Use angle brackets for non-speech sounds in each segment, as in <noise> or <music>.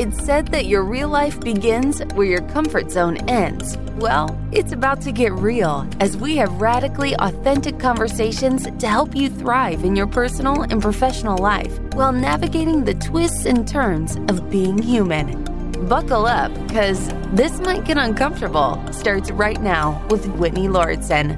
It's said that your real life begins where your comfort zone ends. Well, it's about to get real as we have radically authentic conversations to help you thrive in your personal and professional life while navigating the twists and turns of being human. Buckle up, because this might get uncomfortable. Starts right now with Whitney Lauritsen.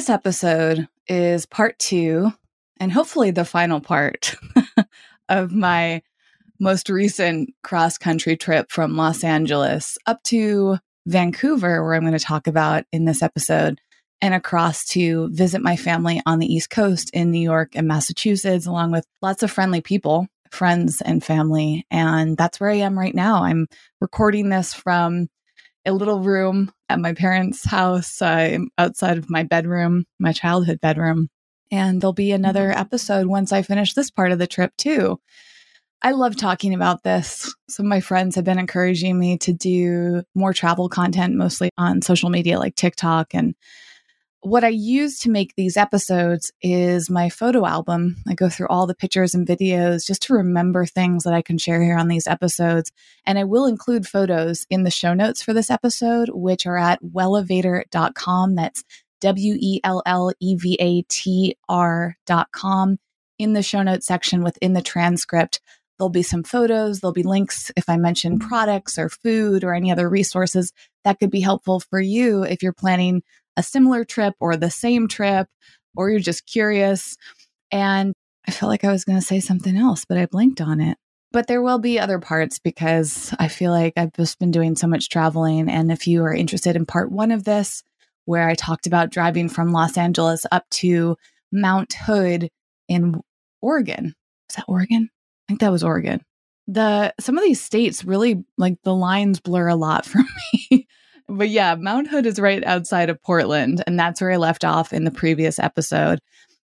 This episode is part two, and hopefully the final part <laughs> of my most recent cross country trip from Los Angeles up to Vancouver, where I'm going to talk about in this episode, and across to visit my family on the East Coast in New York and Massachusetts, along with lots of friendly people, friends and family. And that's where I am right now. I'm recording this from a little room at my parents' house uh, outside of my bedroom, my childhood bedroom. And there'll be another mm-hmm. episode once I finish this part of the trip, too. I love talking about this. Some of my friends have been encouraging me to do more travel content, mostly on social media like TikTok. And what I use to make these episodes is my photo album. I go through all the pictures and videos just to remember things that I can share here on these episodes. And I will include photos in the show notes for this episode, which are at wellevatr.com. That's W E L L E V A T R.com. In the show notes section within the transcript, There'll be some photos, there'll be links if I mention products or food or any other resources that could be helpful for you if you're planning a similar trip or the same trip or you're just curious. And I felt like I was going to say something else, but I blinked on it. But there will be other parts because I feel like I've just been doing so much traveling. And if you are interested in part one of this, where I talked about driving from Los Angeles up to Mount Hood in Oregon, is that Oregon? I think that was Oregon. The some of these states really like the lines blur a lot <laughs> for me. But yeah, Mount Hood is right outside of Portland, and that's where I left off in the previous episode.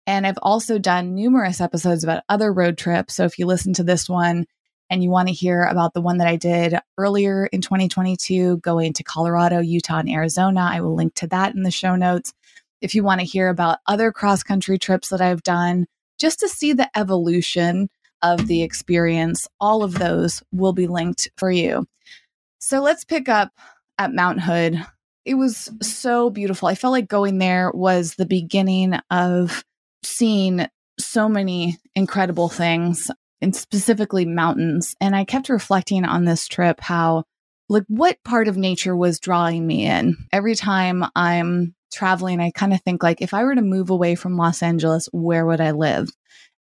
And I've also done numerous episodes about other road trips. So if you listen to this one and you want to hear about the one that I did earlier in 2022, going to Colorado, Utah, and Arizona, I will link to that in the show notes. If you want to hear about other cross country trips that I've done, just to see the evolution of the experience. All of those will be linked for you. So let's pick up at Mount Hood. It was so beautiful. I felt like going there was the beginning of seeing so many incredible things and specifically mountains. And I kept reflecting on this trip how, like, what part of nature was drawing me in? Every time I'm traveling, I kind of think, like, if I were to move away from Los Angeles, where would I live?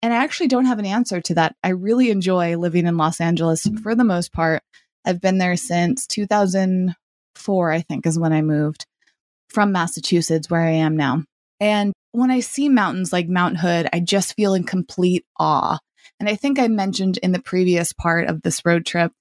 And I actually don't have an answer to that. I really enjoy living in Los Angeles for the most part. I've been there since 2004, I think, is when I moved from Massachusetts, where I am now. And when I see mountains like Mount Hood, I just feel in complete awe. And I think I mentioned in the previous part of this road trip,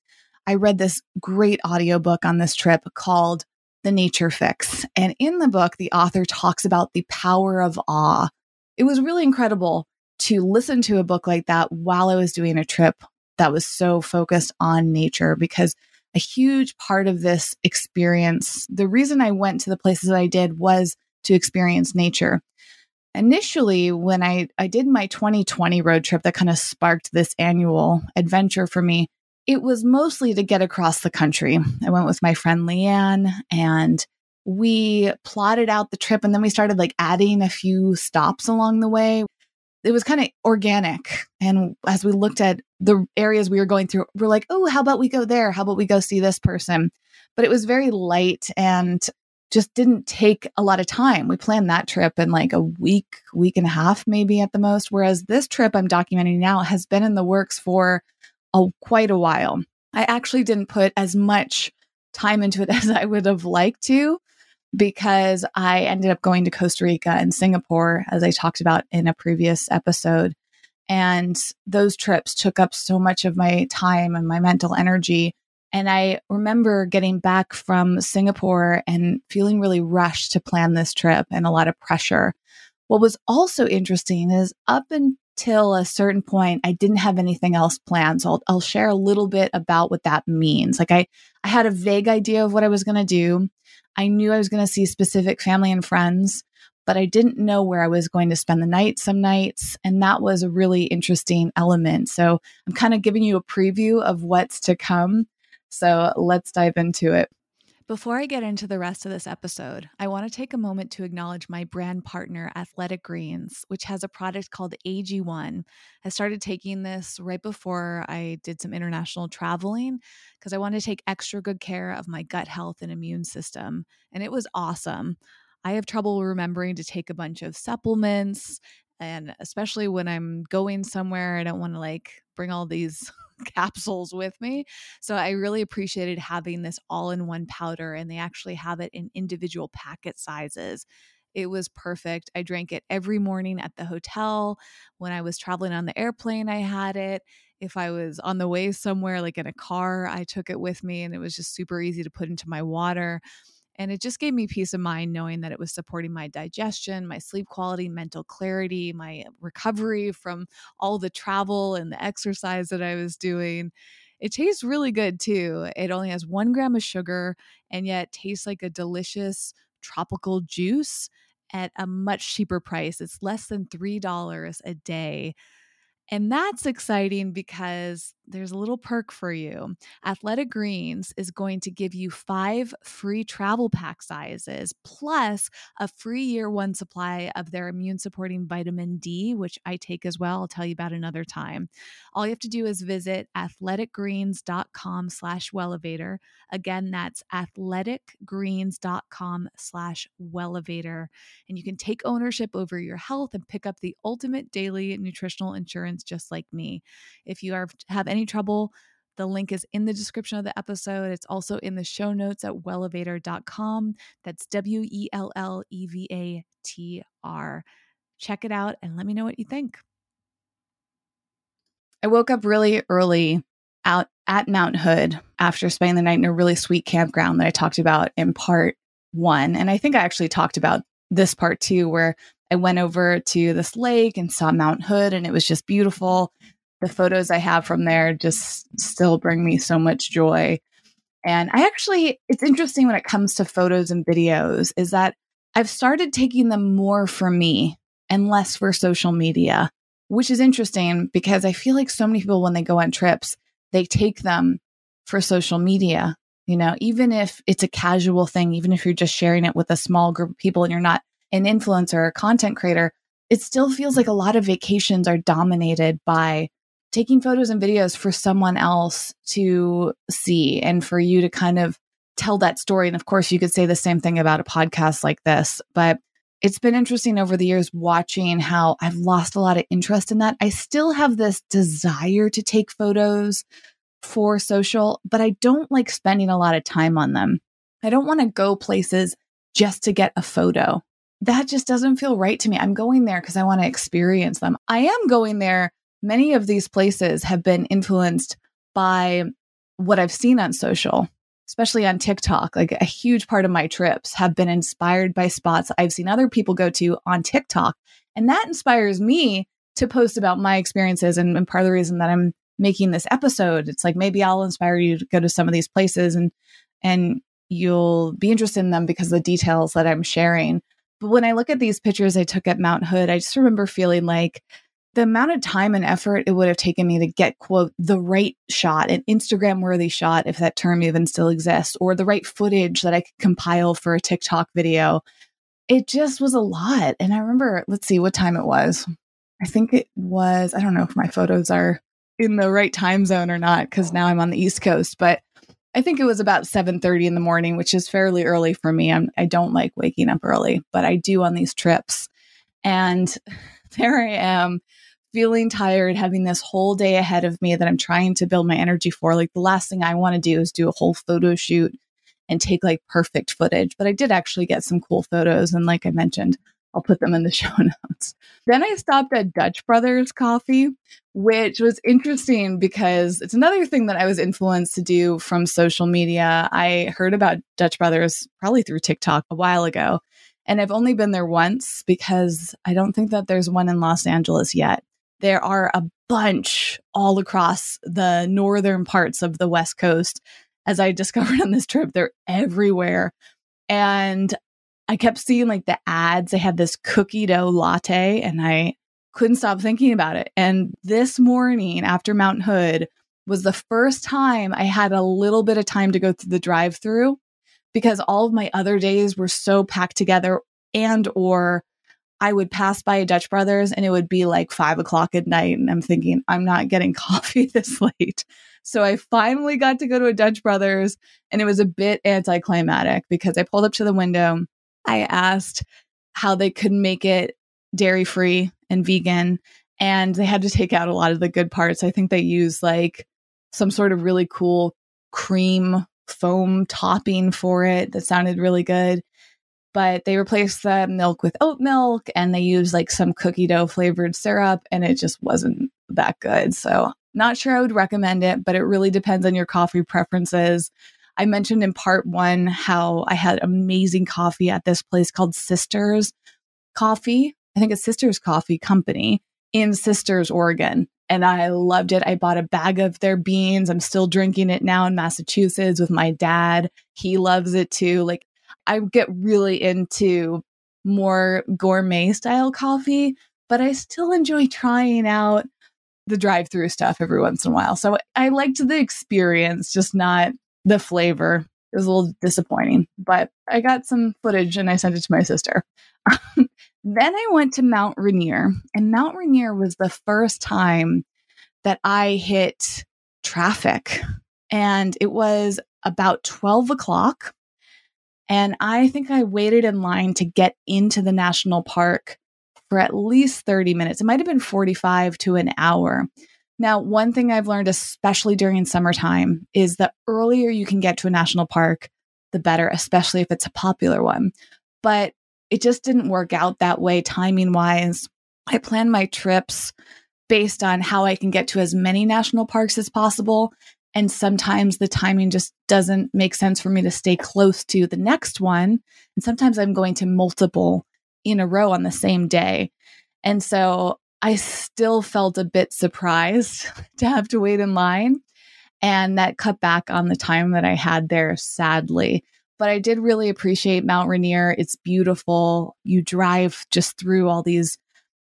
I read this great audiobook on this trip called The Nature Fix. And in the book, the author talks about the power of awe. It was really incredible to listen to a book like that while I was doing a trip that was so focused on nature because a huge part of this experience, the reason I went to the places that I did was to experience nature. Initially, when I, I did my 2020 road trip that kind of sparked this annual adventure for me, it was mostly to get across the country. I went with my friend Leanne and we plotted out the trip and then we started like adding a few stops along the way it was kind of organic. And as we looked at the areas we were going through, we're like, oh, how about we go there? How about we go see this person? But it was very light and just didn't take a lot of time. We planned that trip in like a week, week and a half, maybe at the most. Whereas this trip I'm documenting now has been in the works for a, quite a while. I actually didn't put as much time into it <laughs> as I would have liked to because I ended up going to Costa Rica and Singapore, as I talked about in a previous episode. And those trips took up so much of my time and my mental energy. And I remember getting back from Singapore and feeling really rushed to plan this trip and a lot of pressure. What was also interesting is up until a certain point, I didn't have anything else planned. So I'll, I'll share a little bit about what that means. Like I, I had a vague idea of what I was going to do. I knew I was going to see specific family and friends, but I didn't know where I was going to spend the night some nights. And that was a really interesting element. So I'm kind of giving you a preview of what's to come. So let's dive into it. Before I get into the rest of this episode, I want to take a moment to acknowledge my brand partner, Athletic Greens, which has a product called AG1. I started taking this right before I did some international traveling because I wanted to take extra good care of my gut health and immune system. And it was awesome. I have trouble remembering to take a bunch of supplements. And especially when I'm going somewhere, I don't want to like bring all these <laughs> capsules with me. So I really appreciated having this all in one powder, and they actually have it in individual packet sizes. It was perfect. I drank it every morning at the hotel. When I was traveling on the airplane, I had it. If I was on the way somewhere, like in a car, I took it with me, and it was just super easy to put into my water. And it just gave me peace of mind knowing that it was supporting my digestion, my sleep quality, mental clarity, my recovery from all the travel and the exercise that I was doing. It tastes really good too. It only has one gram of sugar and yet tastes like a delicious tropical juice at a much cheaper price. It's less than $3 a day. And that's exciting because there's a little perk for you. Athletic Greens is going to give you five free travel pack sizes plus a free year one supply of their immune supporting vitamin D, which I take as well. I'll tell you about another time. All you have to do is visit athleticgreens.com slash wellevatr. Again, that's athleticgreens.com slash wellevatr. And you can take ownership over your health and pick up the ultimate daily nutritional insurance just like me. If you are have any trouble, the link is in the description of the episode. It's also in the show notes at wellevatr.com. That's W E L L E V A T R. Check it out and let me know what you think. I woke up really early out at Mount Hood after spending the night in a really sweet campground that I talked about in part one. And I think I actually talked about this part too, where I went over to this lake and saw Mount Hood, and it was just beautiful the photos I have from there just still bring me so much joy. And I actually, it's interesting when it comes to photos and videos, is that I've started taking them more for me and less for social media, which is interesting because I feel like so many people, when they go on trips, they take them for social media. You know, even if it's a casual thing, even if you're just sharing it with a small group of people and you're not an influencer or content creator, it still feels like a lot of vacations are dominated by taking photos and videos for someone else to see and for you to kind of tell that story. And of course, you could say the same thing about a podcast like this, but it's been interesting over the years watching how I've lost a lot of interest in that. I still have this desire to take photos for social, but I don't like spending a lot of time on them. I don't want to go places just to get a photo. That just doesn't feel right to me. I'm going there because I want to experience them. I am going there many of these places have been influenced by what I've seen on social, especially on TikTok. Like a huge part of my trips have been inspired by spots I've seen other people go to on TikTok. And that inspires me to post about my experiences. And, and part of the reason that I'm making this episode, it's like maybe I'll inspire you to go to some of these places and and you'll be interested in them because of the details that I'm sharing. But when I look at these pictures I took at Mount Hood, I just remember feeling like the amount of time and effort it would have taken me to get quote the right shot an instagram worthy shot if that term even still exists or the right footage that i could compile for a tiktok video. It just was a lot and i remember let's see what time it was. I think it was i don't know if my photos are in the right time zone or not because now i'm on the east coast but i think it was about 7.30 in the morning which is fairly early for me. I'm, i don't like waking up early but i do on these trips. And <laughs> there i am feeling tired, having this whole day ahead of me that I'm trying to build my energy for. Like the last thing I want to do is do a whole photo shoot and take like perfect footage. But I did actually get some cool photos. And like I mentioned, I'll put them in the <laughs> show notes. Then I stopped at Dutch Brothers Coffee, which was interesting because it's another thing that I was influenced to do from social media. I heard about Dutch Brothers probably through TikTok a while ago. And I've only been there once because I don't think that there's one in Los Angeles yet. There are a bunch all across the northern parts of the West Coast. As I <laughs> discovered on this trip, they're everywhere. And I kept seeing like the ads. They had this cookie dough latte, and I couldn't stop thinking about it. And this morning after Mount Hood was the first time I had a little bit of time to go through the drive through because all of my other days were so packed together and or I would pass by a Dutch Brothers and it would be like five o'clock at night. And I'm thinking, I'm not getting <laughs> coffee this late. So I finally got to go to a Dutch Brothers and it was a bit anticlimactic because I pulled up to the window. I asked how they could make it dairy free and vegan. And they had to take out a lot of the good parts. I think they used like some sort of really cool cream foam topping for it that sounded really good but they replaced the milk with oat milk and they used like some cookie dough flavored syrup and it just wasn't that good. So, not sure I would recommend it, but it really depends on your coffee preferences. I mentioned in part one how I had amazing coffee at this place called Sisters Coffee. I think it's Sisters Coffee Company in Sisters, Oregon. And I loved it. I bought a bag of their beans. I'm still drinking it now in Massachusetts with my dad. He loves it too. Like I get really into more gourmet style coffee, but I still enjoy trying out the drive through stuff every once in a while. So I liked the experience, just not the flavor. It was a little disappointing, but I got some footage and I sent it to my sister. <laughs> then I went to Mount Rainier, and Mount Rainier was the first time that I hit traffic. And it was about 12 o'clock. And I think I waited in line to get into the national park for at least 30 minutes. It might have been 45 to an hour. Now, one thing I've learned, especially during summertime, is the earlier you can get to a national park, the better, especially if it's a popular one. But it just didn't work out that way timing wise. I plan my trips based on how I can get to as many national parks as possible. And sometimes the timing just doesn't make sense for me to stay close to the next one. And sometimes I'm going to multiple in a row on the same day. And so I still felt a bit surprised <laughs> to have to wait in line. And that cut back on the time that I had there, sadly. But I did really appreciate Mount Rainier. It's beautiful. You drive just through all these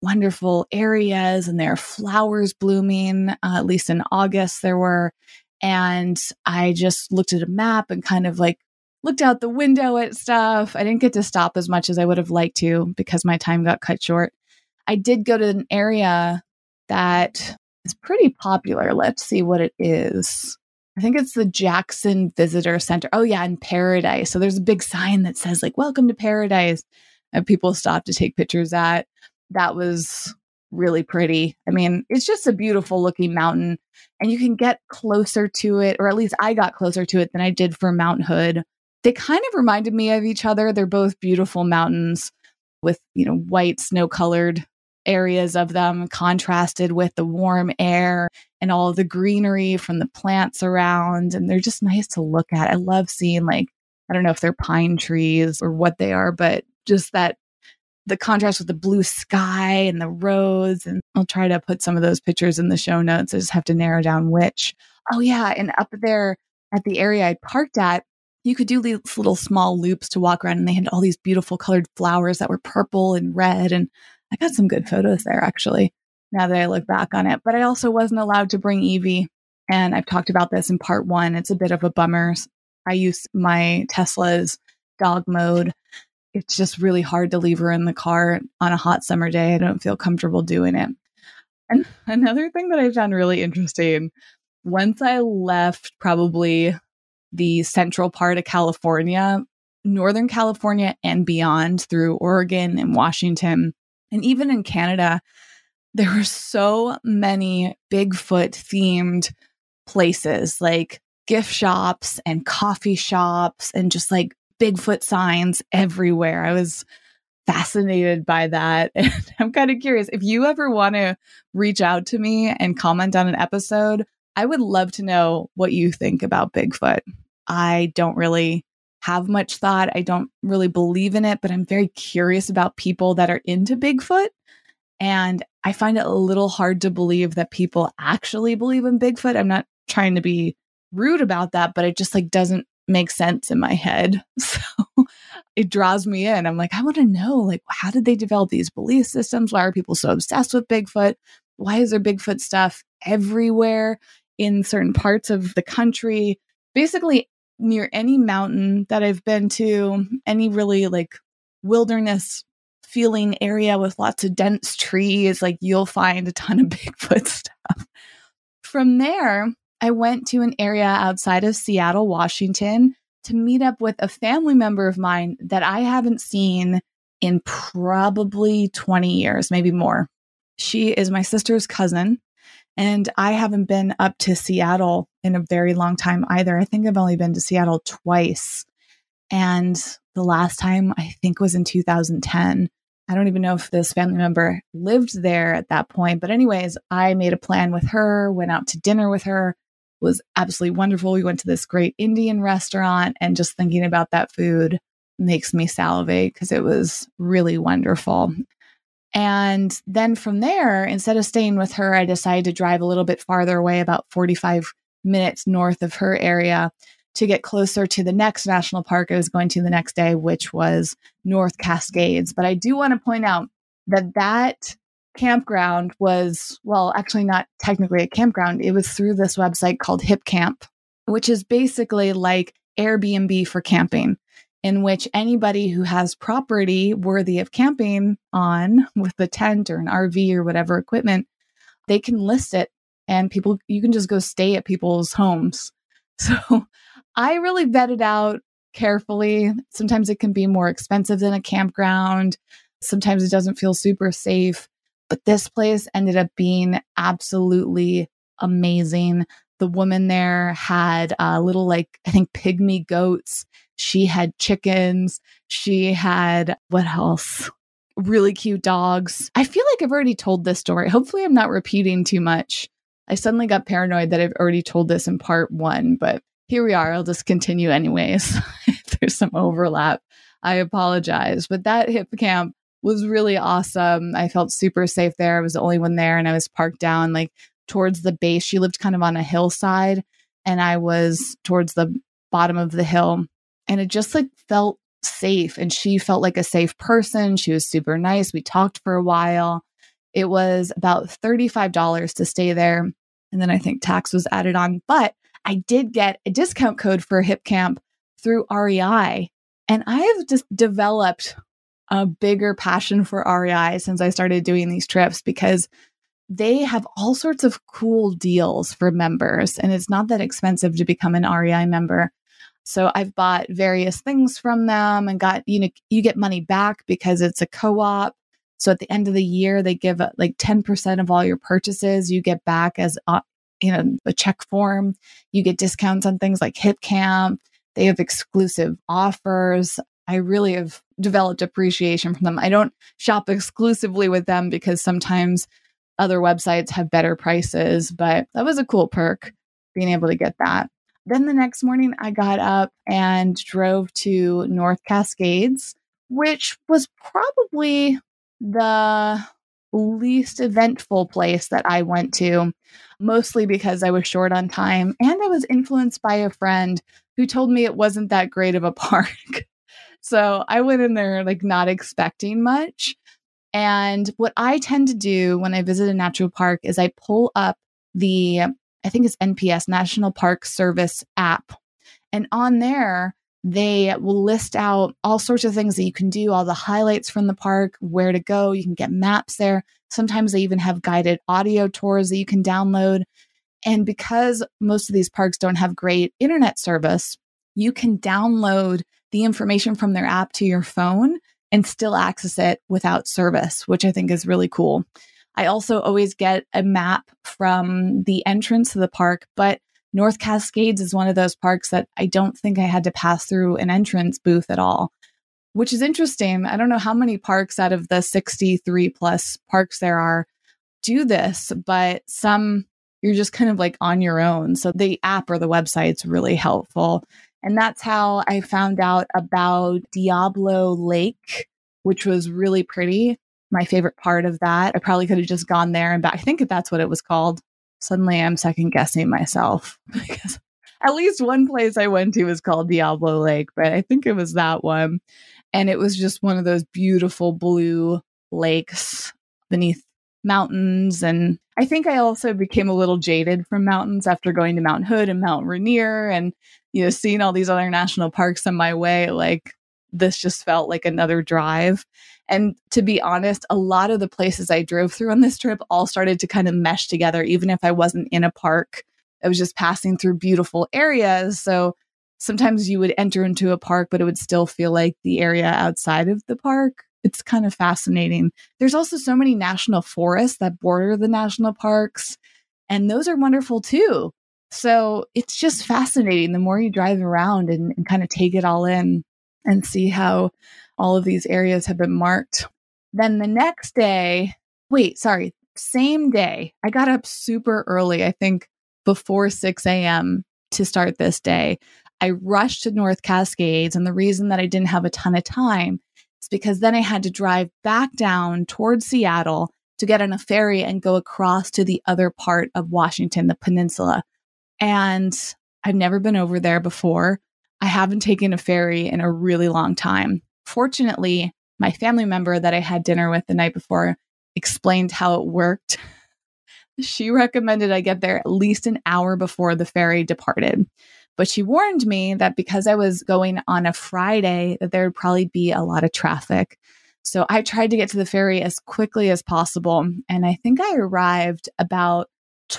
wonderful areas, and there are flowers blooming. Uh, at least in August, there were. And I just looked at a map and kind of like looked out the window at stuff. I didn't get to stop as much as I would have liked to because my time got cut short. I did go to an area that is pretty popular. Let's see what it is. I think it's the Jackson Visitor Center. Oh, yeah, in Paradise. So there's a big sign that says, like, welcome to Paradise. And people stop to take pictures at. That was really pretty. I mean, it's just a beautiful looking mountain and you can get closer to it, or at least I got closer to it than I did for Mount Hood. They kind of reminded me of each other. They're both beautiful mountains with, you know, white snow colored areas of them contrasted with the warm air and all the greenery from the plants around. And they're just nice to look at. I love seeing, like, I don't know if they're pine trees or what they are, but just that the contrast with the blue sky and the roads. And I'll try to put some of those pictures in the show notes. I just have to narrow down which. Oh, yeah. And up there at the area I parked at, you could do these little small loops to walk around, and they had all these beautiful colored flowers that were purple and red. And I got some good photos there, actually, now that I look back on it. But I also wasn't allowed to bring Evie. And I've talked about this in part one. It's a bit of a bummer. I use my Tesla's dog mode it's just really hard to leave her in the car on a hot summer day. I don't feel comfortable doing it. And <laughs> another thing that I found really interesting once I left probably the central part of California, Northern California and beyond through Oregon and Washington, and even in Canada, there were so many Bigfoot themed places like gift shops and coffee shops and just like Bigfoot signs everywhere. I was fascinated by that. <laughs> And I'm kind of curious if you ever want to reach out to me and comment on an episode, I would love to know what you think about Bigfoot. I don't really have much thought. I don't really believe in it, but I'm very curious about people that are into Bigfoot And I find it a little hard to believe that people actually believe in Bigfoot. I'm not trying to be rude about that, but it just like doesn't make sense in my head. <laughs> So it draws me in. I'm like, I want to know, like, how did they develop these belief systems? Why are people so obsessed with Bigfoot? Why is there Bigfoot stuff everywhere in certain parts of the country? Basically, near any mountain that I've been to, any really like wilderness feeling area with lots of dense trees, like you'll find a ton of <laughs> Bigfoot stuff. From there, I went to an area outside of Seattle, Washington to meet up with a family member of mine that I haven't seen in probably 20 years, maybe more. She is my sister's cousin, and I haven't been up to Seattle in a very long time either. I think I've only been to Seattle twice. And the last time I think was in 2010. I don't even know if this family member lived there at that point. But, anyways, I made a plan with her, went out to dinner with her, was absolutely wonderful. We went to this great Indian restaurant, and just thinking about that food makes me salivate because it was really wonderful. And then from there, instead of staying with her, I decided to drive a little bit farther away, about 45 minutes north of her area, to get closer to the next national park I was going to the next day, which was North Cascades. But I do want to point out that that campground was, well, actually not technically a campground. It was through this website called Hipcamp, which is basically like Airbnb for camping, in which anybody who has property worthy of camping on with a tent or an RV or whatever equipment, they can list it and people, you can just go stay at people's homes. <laughs> So I really vetted out carefully. Sometimes it can be more expensive than a campground. Sometimes it doesn't feel super safe. But this place ended up being absolutely amazing. The woman there had a little, like, I think pygmy goats. She had chickens. She had what else? Really cute dogs. I feel like I've already told this story. Hopefully, I'm not repeating too much. I suddenly got paranoid that I've already told this in part one, but here we are. I'll just continue anyways. <laughs> if there's some overlap, I apologize. But that hip camp was really awesome. I felt super safe there. I was the only one there and I was parked down like towards the base. She lived kind of on a hillside and I was towards the bottom of the hill and it just like felt safe and she felt like a safe person. She was super nice. We talked for a while. It was about $35 to stay there and then I think tax was added on, but I did get a discount code for Hipcamp through REI and I have just developed a bigger passion for REI since I started doing these trips because they have all sorts of cool deals for members and it's not that expensive to become an REI member. So I've bought various things from them and got you know you get money back because it's a co-op. So at the end of the year they give like 10% of all your purchases you get back as uh, you know a check form. You get discounts on things like Hipcamp. They have exclusive offers. I really have developed appreciation from them. I don't shop exclusively with them because sometimes other websites have better prices, but that was a cool perk being able to get that. Then the next morning, I got up and drove to North Cascades, which was probably the least eventful place that I went to, mostly because I was short on time and I was influenced by a friend who told me it wasn't that great of a <laughs> park. So I went in there like not expecting much. And what I tend to do when I visit a natural park is I pull up the, I think it's NPS, National Park Service app. And on there, they will list out all sorts of things that you can do, all the highlights from the park, where to go. You can get maps there. Sometimes they even have guided audio tours that you can download. And because most of these parks don't have great internet service, you can download the information from their app to your phone and still access it without service, which I think is really cool. I also always get a map from the entrance to the park, but North Cascades is one of those parks that I don't think I had to pass through an entrance booth at all, which is interesting. I don't know how many parks out of the 63 plus parks there are do this, but some you're just kind of like on your own. So the app or the website's really helpful. And that's how I found out about Diablo Lake, which was really pretty. my favorite part of that. I probably could have just gone there and back. I think that's what it was called. Suddenly I'm second guessing myself <laughs> because at least one place I went to was called Diablo Lake, but I think it was that one. And it was just one of those beautiful blue lakes beneath mountains. And I think I also became a little jaded from mountains after going to Mount Hood and Mount Rainier and, you know, seeing all these other national parks on my way. Like this just felt like another drive. And to be honest, a lot of the places I drove through on this trip all started to kind of mesh together, even if I wasn't in a park. I was just passing through beautiful areas. So sometimes you would enter into a park, but it would still feel like the area outside of the park. It's kind of fascinating. There's also so many national forests that border the national parks, and those are wonderful too. So it's just fascinating the more you drive around and, and kind of take it all in and see how all of these areas have been marked. Then the next day, wait, sorry, same day, I got up super early, I think before 6 a.m. to start this day. I rushed to North Cascades. And the reason that I didn't have a ton of time because then I had to drive back down towards Seattle to get on a ferry and go across to the other part of Washington, the peninsula. And I've never been over there before. I haven't taken a ferry in a really long time. Fortunately, my family member that I had dinner with the night before explained how it worked. <laughs> she recommended I get there at least an hour before the ferry departed. But she warned me that because I was going on a Friday, that there would probably be a lot of traffic. So I tried to get to the ferry as quickly as possible. And I think I arrived about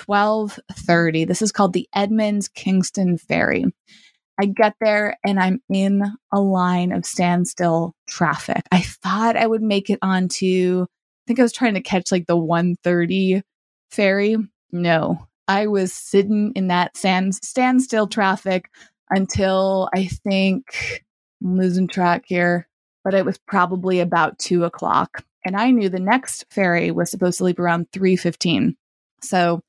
1230. This is called the Edmonds Kingston Ferry. I get there and I'm in a line of standstill traffic. I thought I would make it onto, I think I was trying to catch like the 130 ferry. No, I was sitting in that stand, standstill traffic until I think I'm losing track here, but it was probably about two o'clock. And I knew the next ferry was supposed to leave around 315. So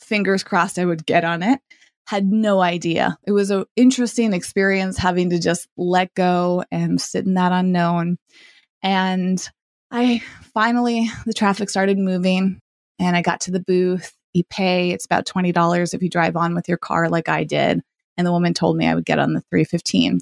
fingers crossed I would get on it had no idea. It was an interesting experience having to just let go and sit in that unknown. And I finally, the traffic started moving and I got to the booth. You pay, it's about $20 if you drive on with your car like I did. And the woman told me I would get on the 315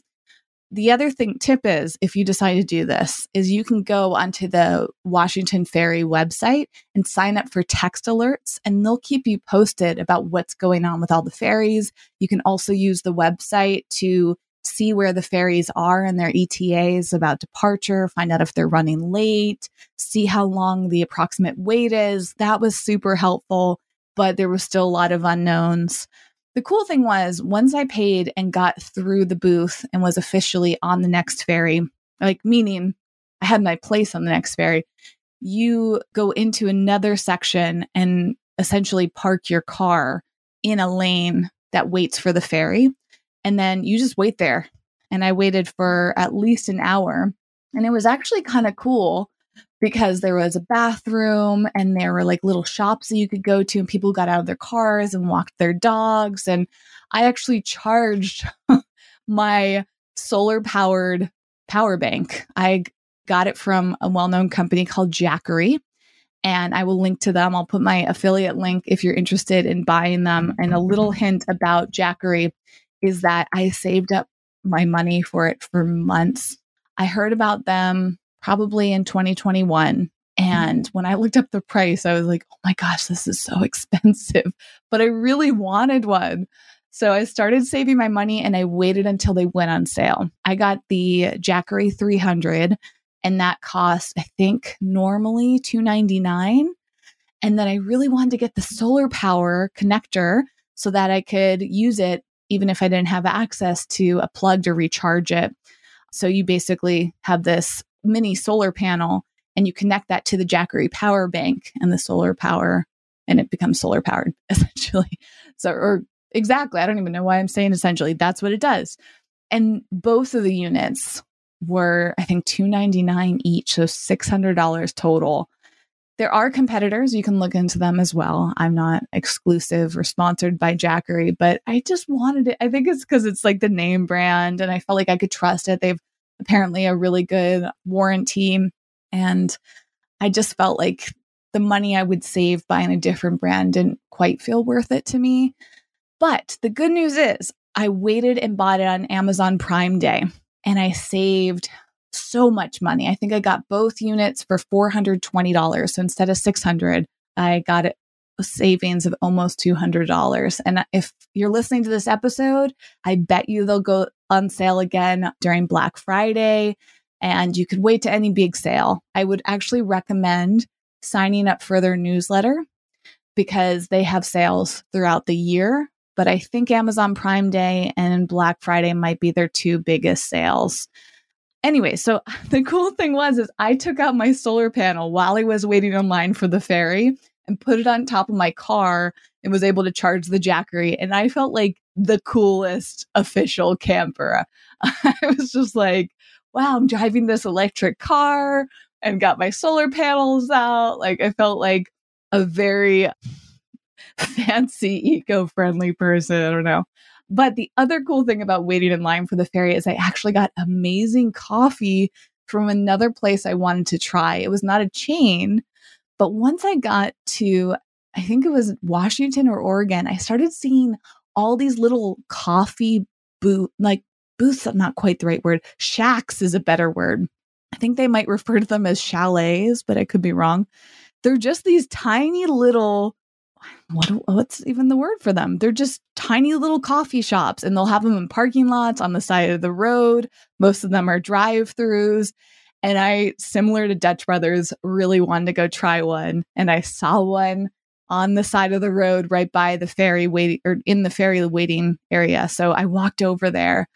the other thing tip is if you decide to do this is you can go onto the Washington Ferry website and sign up for text alerts and they'll keep you posted about what's going on with all the ferries. You can also use the website to see where the ferries are and their ETAs about departure, find out if they're running late, see how long the approximate wait is. That was super helpful, but there was still a lot of unknowns. The cool thing was once I paid and got through the booth and was officially on the next ferry, like meaning I had my place on the next ferry, you go into another section and essentially park your car in a lane that waits for the ferry. And then you just wait there. And I waited for at least an hour. And it was actually kind of cool because there was a bathroom and there were like little shops that you could go to and people got out of their cars and walked their dogs and i actually charged <laughs> my solar powered power bank. I got it from a well-known company called jackery and i will link to them. I'll put my affiliate link if you're interested in buying them. And a little hint about jackery is that i saved up my money for it for months. I heard about them probably in 2021. Mm-hmm. And when I looked up the price, I was like, oh my gosh, this is so <laughs> expensive. But I really wanted one. So I started saving my money and I waited until they went on sale. I got the Jackery 300 and that cost, I think, normally 299 And then I really wanted to get the solar power connector so that I could use it even if I didn't have access to a plug to recharge it. So you basically have this mini solar panel and you connect that to the Jackery power bank and the solar power and it becomes solar powered <laughs> essentially. So, or exactly, I don't even know why I'm saying essentially. That's what it does. And both of the units were, I think, two ninety nine each, so six hundred dollars total. There are competitors; you can look into them as well. I'm not exclusive or sponsored by Jackery, but I just wanted it. I think it's because it's like the name brand, and I felt like I could trust it. They've apparently a really good warranty. And I just felt like the money I would save buying a different brand didn't quite feel worth it to me. But the good news is I waited and bought it on Amazon Prime Day and I saved so much money. I think I got both units for $420. So instead of 600, I got it savings of almost $200. And if you're listening to this episode, I bet you they'll go on sale again during Black Friday and you could wait to any big sale. I would actually recommend signing up for their newsletter because they have sales throughout the year. But I think Amazon Prime Day and Black Friday might be their two biggest sales. Anyway, so <laughs> the cool thing was is I took out my solar panel while I was waiting online for the ferry and put it on top of my car and was able to charge the Jackery. And I felt like the coolest official camper. <laughs> I was just like, wow, I'm driving this electric car and got my solar panels out. Like I felt like a very <laughs> fancy, eco friendly person. I don't know. But the other cool thing about waiting in line for the ferry is I actually got amazing coffee from another place I wanted to try. It was not a chain, but once I got to, I think it was Washington or Oregon, I started seeing all these little coffee boot, like booths, not quite the right word. Shacks is a better word. I think they might refer to them as chalets, but I could be wrong. They're just these tiny little what what's even the word for them? They're just tiny little coffee shops and they'll have them in parking lots on the side of the road. Most of them are drive-throughs. And I, similar to Dutch Brothers, really wanted to go try one. And I saw one on the side of the road right by the ferry waiting or in the ferry waiting area. So I walked over there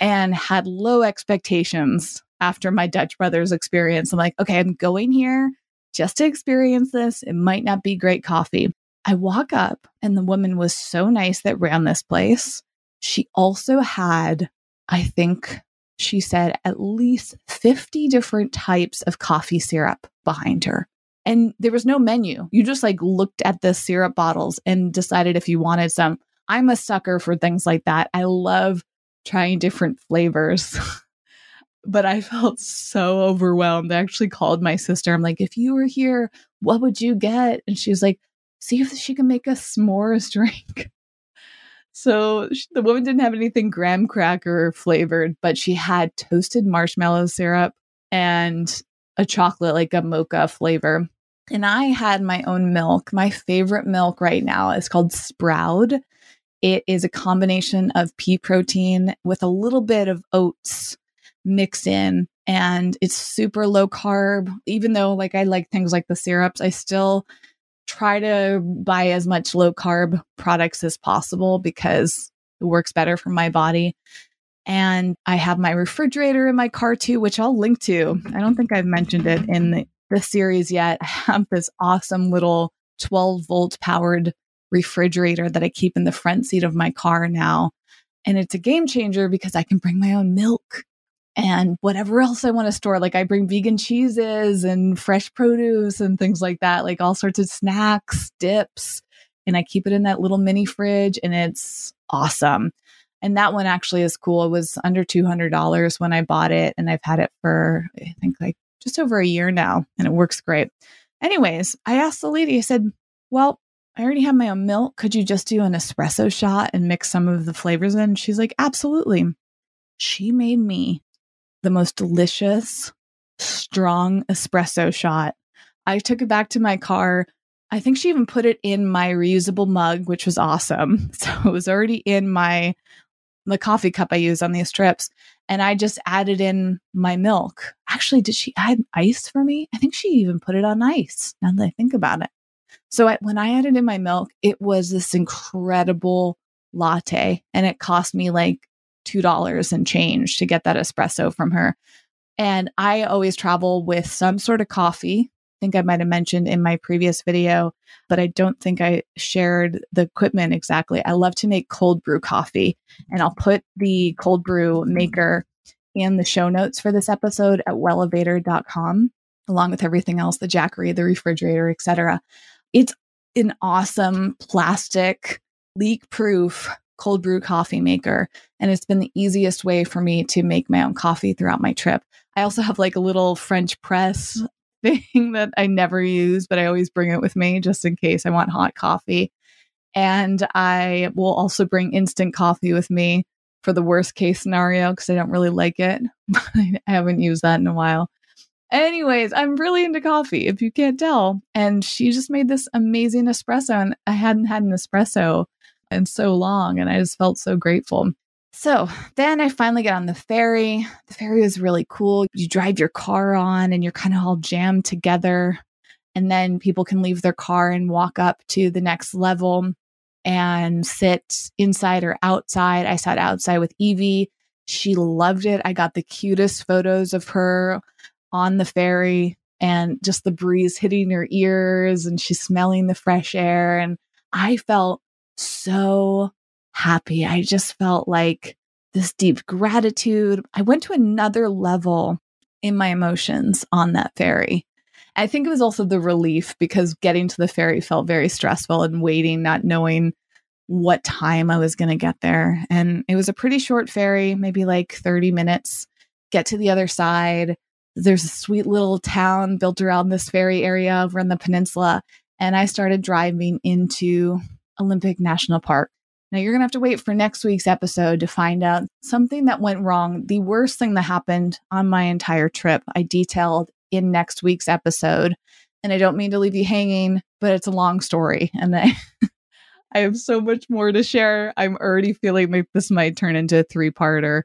and had low expectations after my Dutch Brothers experience. I'm like, okay, I'm going here just to experience this. It might not be great coffee. I walk up, and the woman was so nice that ran this place. She also had, I think she said, at least 50 different types of coffee syrup behind her. And there was no menu. You just like looked at the syrup bottles and decided if you wanted some. I'm a sucker for things like that. I love trying different flavors. <laughs> but I felt so overwhelmed. I actually called my sister. I'm like, if you were here, what would you get? And she was like, see if she can make a s'mores <laughs> drink. So she, the woman didn't have anything graham cracker flavored, but she had toasted marshmallow syrup and a chocolate, like a mocha flavor. And I had my own milk. My favorite milk right now is called Sproud. It is a combination of pea protein with a little bit of oats mixed in and it's super low carb even though like i like things like the syrups i still try to buy as much low carb products as possible because it works better for my body. And i have my refrigerator in my car too which i'll link to. I don't think i've mentioned it in the, series yet. <laughs> I have this awesome little 12 volt powered refrigerator that i keep in the front seat of my car now. And it's a game changer because i can bring my own milk and whatever else I want to store. Like I bring vegan cheeses and fresh produce and things like that, like all sorts of snacks, dips, and I keep it in that little mini fridge and it's awesome. And that one actually is cool. It was under $200 when I bought it and I've had it for I think like just over a year now and it works great. Anyways, I asked the lady, I said, "Well, I already have my own milk. Could you just do an espresso shot and mix some of the flavors in?" She's like, "Absolutely." She made me the most delicious, strong espresso shot. I took it back to my car. I think she even put it in my reusable mug, which was awesome. <laughs> So it was already in my the coffee cup I use on these trips. And I just added in my milk. Actually, did she add ice for me? I think she even put it on ice now that I think about it. So I, when I added in my milk, it was this incredible latte and it cost me like $2 and change to get that espresso from her. And I always travel with some sort of coffee. I think I might have mentioned in my previous video, but I don't think I shared the equipment exactly. I love to make cold brew coffee, and I'll put the cold brew maker in the show notes for this episode at wellevatr.com, along with everything else the jackery, the refrigerator, etc. It's an awesome plastic leak proof cold brew coffee maker. And it's been the easiest way for me to make my own coffee throughout my trip. I also have like a little French press <laughs> thing that I never use, but I always bring it with me just in case I want hot coffee. And I will also bring instant coffee with me for the worst case scenario because I don't really like it. <laughs> I haven't used that in a while. Anyways, I'm really into coffee, if you can't tell. And she just made this amazing espresso, and I hadn't had an espresso in so long, and I just felt so grateful. So then I finally get on the ferry. The ferry was really cool. You drive your car on and you're kind of all jammed together. And then people can leave their car and walk up to the next level and sit inside or outside. I sat outside with Evie. She loved it. I got the cutest photos of her on the ferry and just the breeze hitting her ears and she's smelling the fresh air. And I felt so happy. I just felt like this deep gratitude. I went to another level in my emotions on that ferry. I think it was also the relief because getting to the ferry felt very stressful and waiting, not knowing what time I was going to get there. And it was a pretty short ferry, maybe like 30 minutes. Get to the other side. There's a sweet little town built around this ferry area over in the peninsula. And I started driving into Olympic National Park. Now, you're going to have to wait for next week's episode to find out something that went wrong. The worst thing that happened on my entire trip, I detailed in next week's episode. And I don't mean to leave you hanging, but it's a long story. And I. <laughs> I have so much more to share. I'm already feeling like this might turn into a three parter.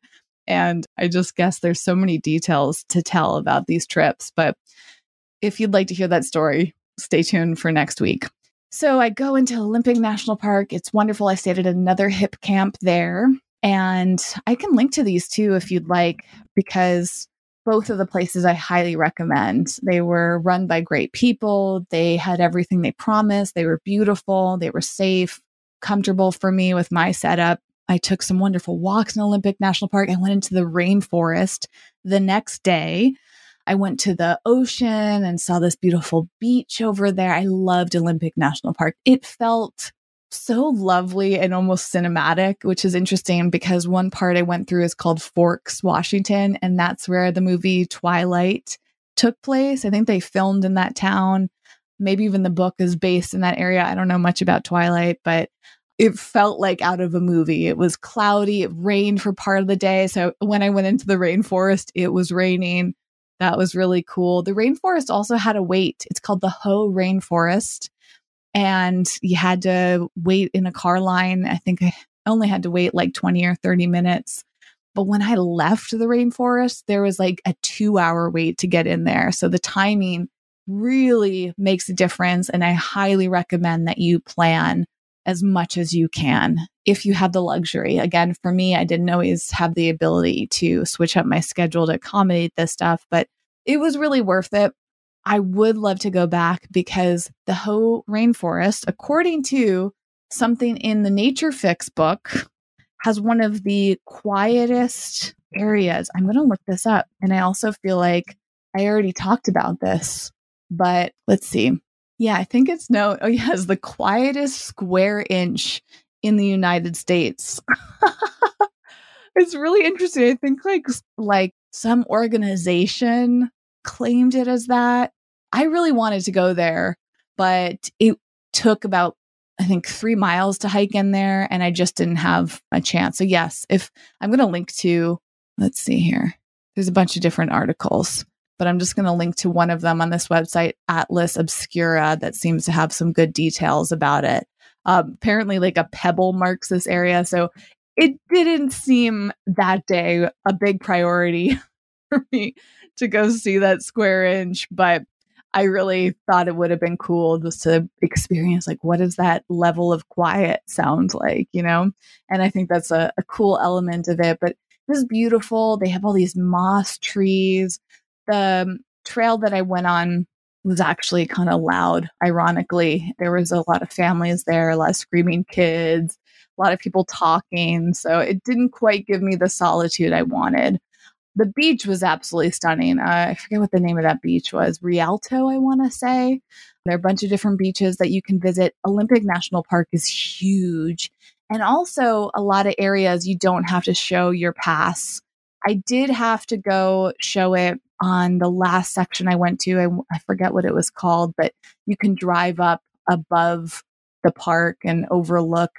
And I just guess there's so many details to tell about these trips. But if you'd like to hear that story, stay tuned for next week. So I go into Olympic National Park. It's wonderful. I stayed at another Hipcamp there. And I can link to these too if you'd like, because both of the places I highly recommend. They were run by great people. They had everything they promised. They were beautiful. They were safe, comfortable for me with my setup. I took some wonderful walks in Olympic National Park. I went into the rainforest the next day I went to the ocean and saw this beautiful beach over there. I loved Olympic National Park. It felt so lovely and almost cinematic, which is interesting because one part I went through is called Forks, Washington, and that's where the movie Twilight took place. I think they filmed in that town. Maybe even the book is based in that area. I don't know much about Twilight, but it felt like out of a movie. It was cloudy, it rained for part of the day. So when I went into the rainforest, it was raining. That was really cool. The rainforest also had a wait. It's called the Hoh Rainforest. And you had to wait in a car line. I think I only had to wait like 20 or 30 minutes. But when I left the rainforest, there was like a two hour wait to get in there. So the timing really makes a difference. And I highly recommend that you plan as much as you can if you have the luxury. Again, for me, I didn't always have the ability to switch up my schedule to accommodate this stuff, but it was really worth it. I would love to go back because the Hoh Rainforest, according to something in the Nature Fix book, has one of the quietest areas. I'm going to look this up. And I also feel like I already talked about this, but let's see. Yeah, I think it's no. Oh, <laughs> yeah, it's the quietest square inch in the United States. <laughs> it's really interesting. I think like like some organization claimed it as that. I really wanted to go there, but it took about I think 3 miles to hike in there and I just didn't have a chance. So yes, if I'm going to link to let's see here. There's a bunch of different articles but I'm just going to link to one of them on this website, Atlas Obscura, that seems to have some good details about it. Um, apparently, like a pebble marks this area. So it didn't seem that day a big priority <laughs> for me to go see that square inch, but I really thought it would have been cool just to experience like what does that level of quiet sound like, you know? And I think that's a, a cool element of it. But it was beautiful. They have all these moss trees the trail that I went on was actually kind of loud. Ironically, there was a lot of families there, a lot of screaming kids, a lot of people talking. So it didn't quite give me the solitude I wanted. The beach was absolutely stunning. Uh, I forget what the name of that beach was. Rialto, I want to say. There are a bunch of different beaches that you can visit. Olympic National Park is huge. And also, a lot of areas you don't have to show your pass. I did have to go show it on the last section I went to. I, I forget what it was called, but you can drive up above the park and overlook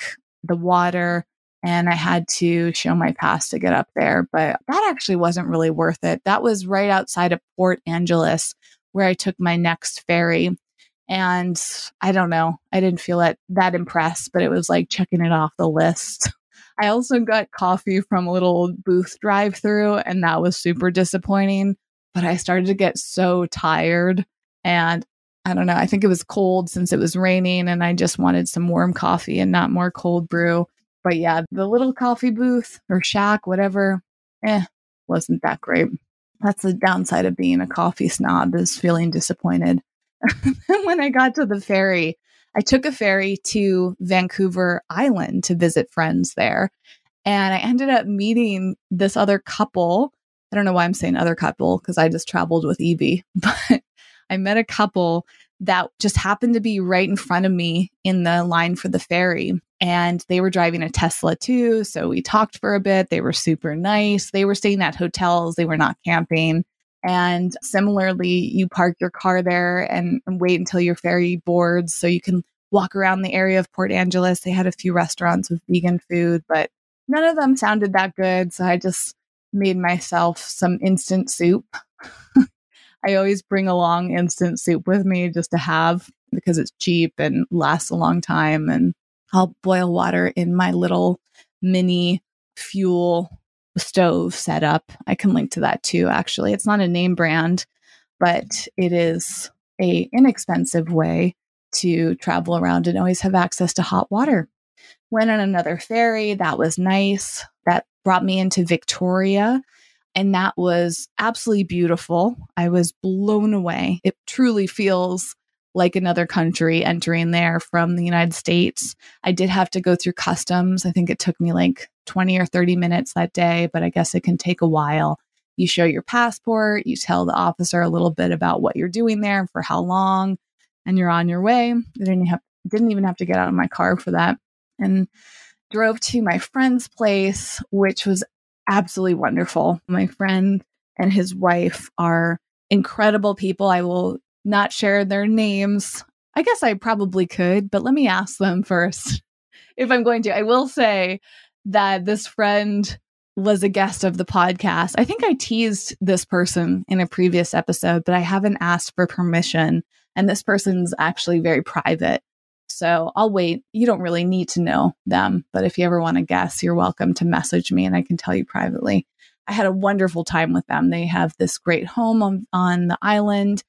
the water. And I had to show my pass to get up there, but that actually wasn't really worth it. That was right outside of Port Angeles, where I took my next ferry. And I don't know, I didn't feel that, that impressed, but it was like checking it off the list. <laughs> I also got coffee from a little booth drive through, and that was super disappointing. But I started to get so tired. And I don't know, I think it was cold since it was raining, and I just wanted some warm coffee and not more cold brew. But yeah, the little coffee booth or shack, whatever, eh, wasn't that great. That's the downside of being a coffee snob is feeling disappointed. <laughs> when I got to the ferry, I took a ferry to Vancouver Island to visit friends there. And I ended up meeting this other couple. I don't know why I'm saying other couple because I just traveled with Evie, <laughs> but I met a couple that just happened to be right in front of me in the line for the ferry. And they were driving a Tesla too. So we talked for a bit. They were super nice. They were staying at hotels, they were not camping. And similarly, you park your car there and, and, wait until your ferry boards so you can walk around the area of Port Angeles. They had a few restaurants with vegan food, but none of them sounded that good. So I just made myself some instant soup. <laughs> I always bring along instant soup with me just to have because it's cheap and lasts a long time. And I'll boil water in my little mini fuel stove setup. I can link to that too, actually. It's not a name brand, but it is a inexpensive way to travel around and always have access to hot water. Went on another ferry. That was nice. Brought me into Victoria. And that was absolutely beautiful. I was blown away. It truly feels like another country entering there from the United States. I did have to go through customs. I think it took me like 20 or 30 minutes that day, but I guess it can take a while. You show your passport, you tell the officer a little bit about what you're doing there and for how long, and you're on your way. I didn't have didn't even have to get out of my car for that. And drove to my friend's place, which was absolutely wonderful. My friend and his wife are incredible people. I will not share their names. I guess I probably could, but let me ask them <laughs> first if I'm going to. I will say that this friend was a guest of the podcast. I think I teased this person in a previous episode, but I haven't asked for permission. And this person's actually very private. So I'll wait. You don't really need to know them, but if you ever want to guess, you're welcome to message me and I can tell you privately. I had a wonderful time with them. They have this great home on, on the island,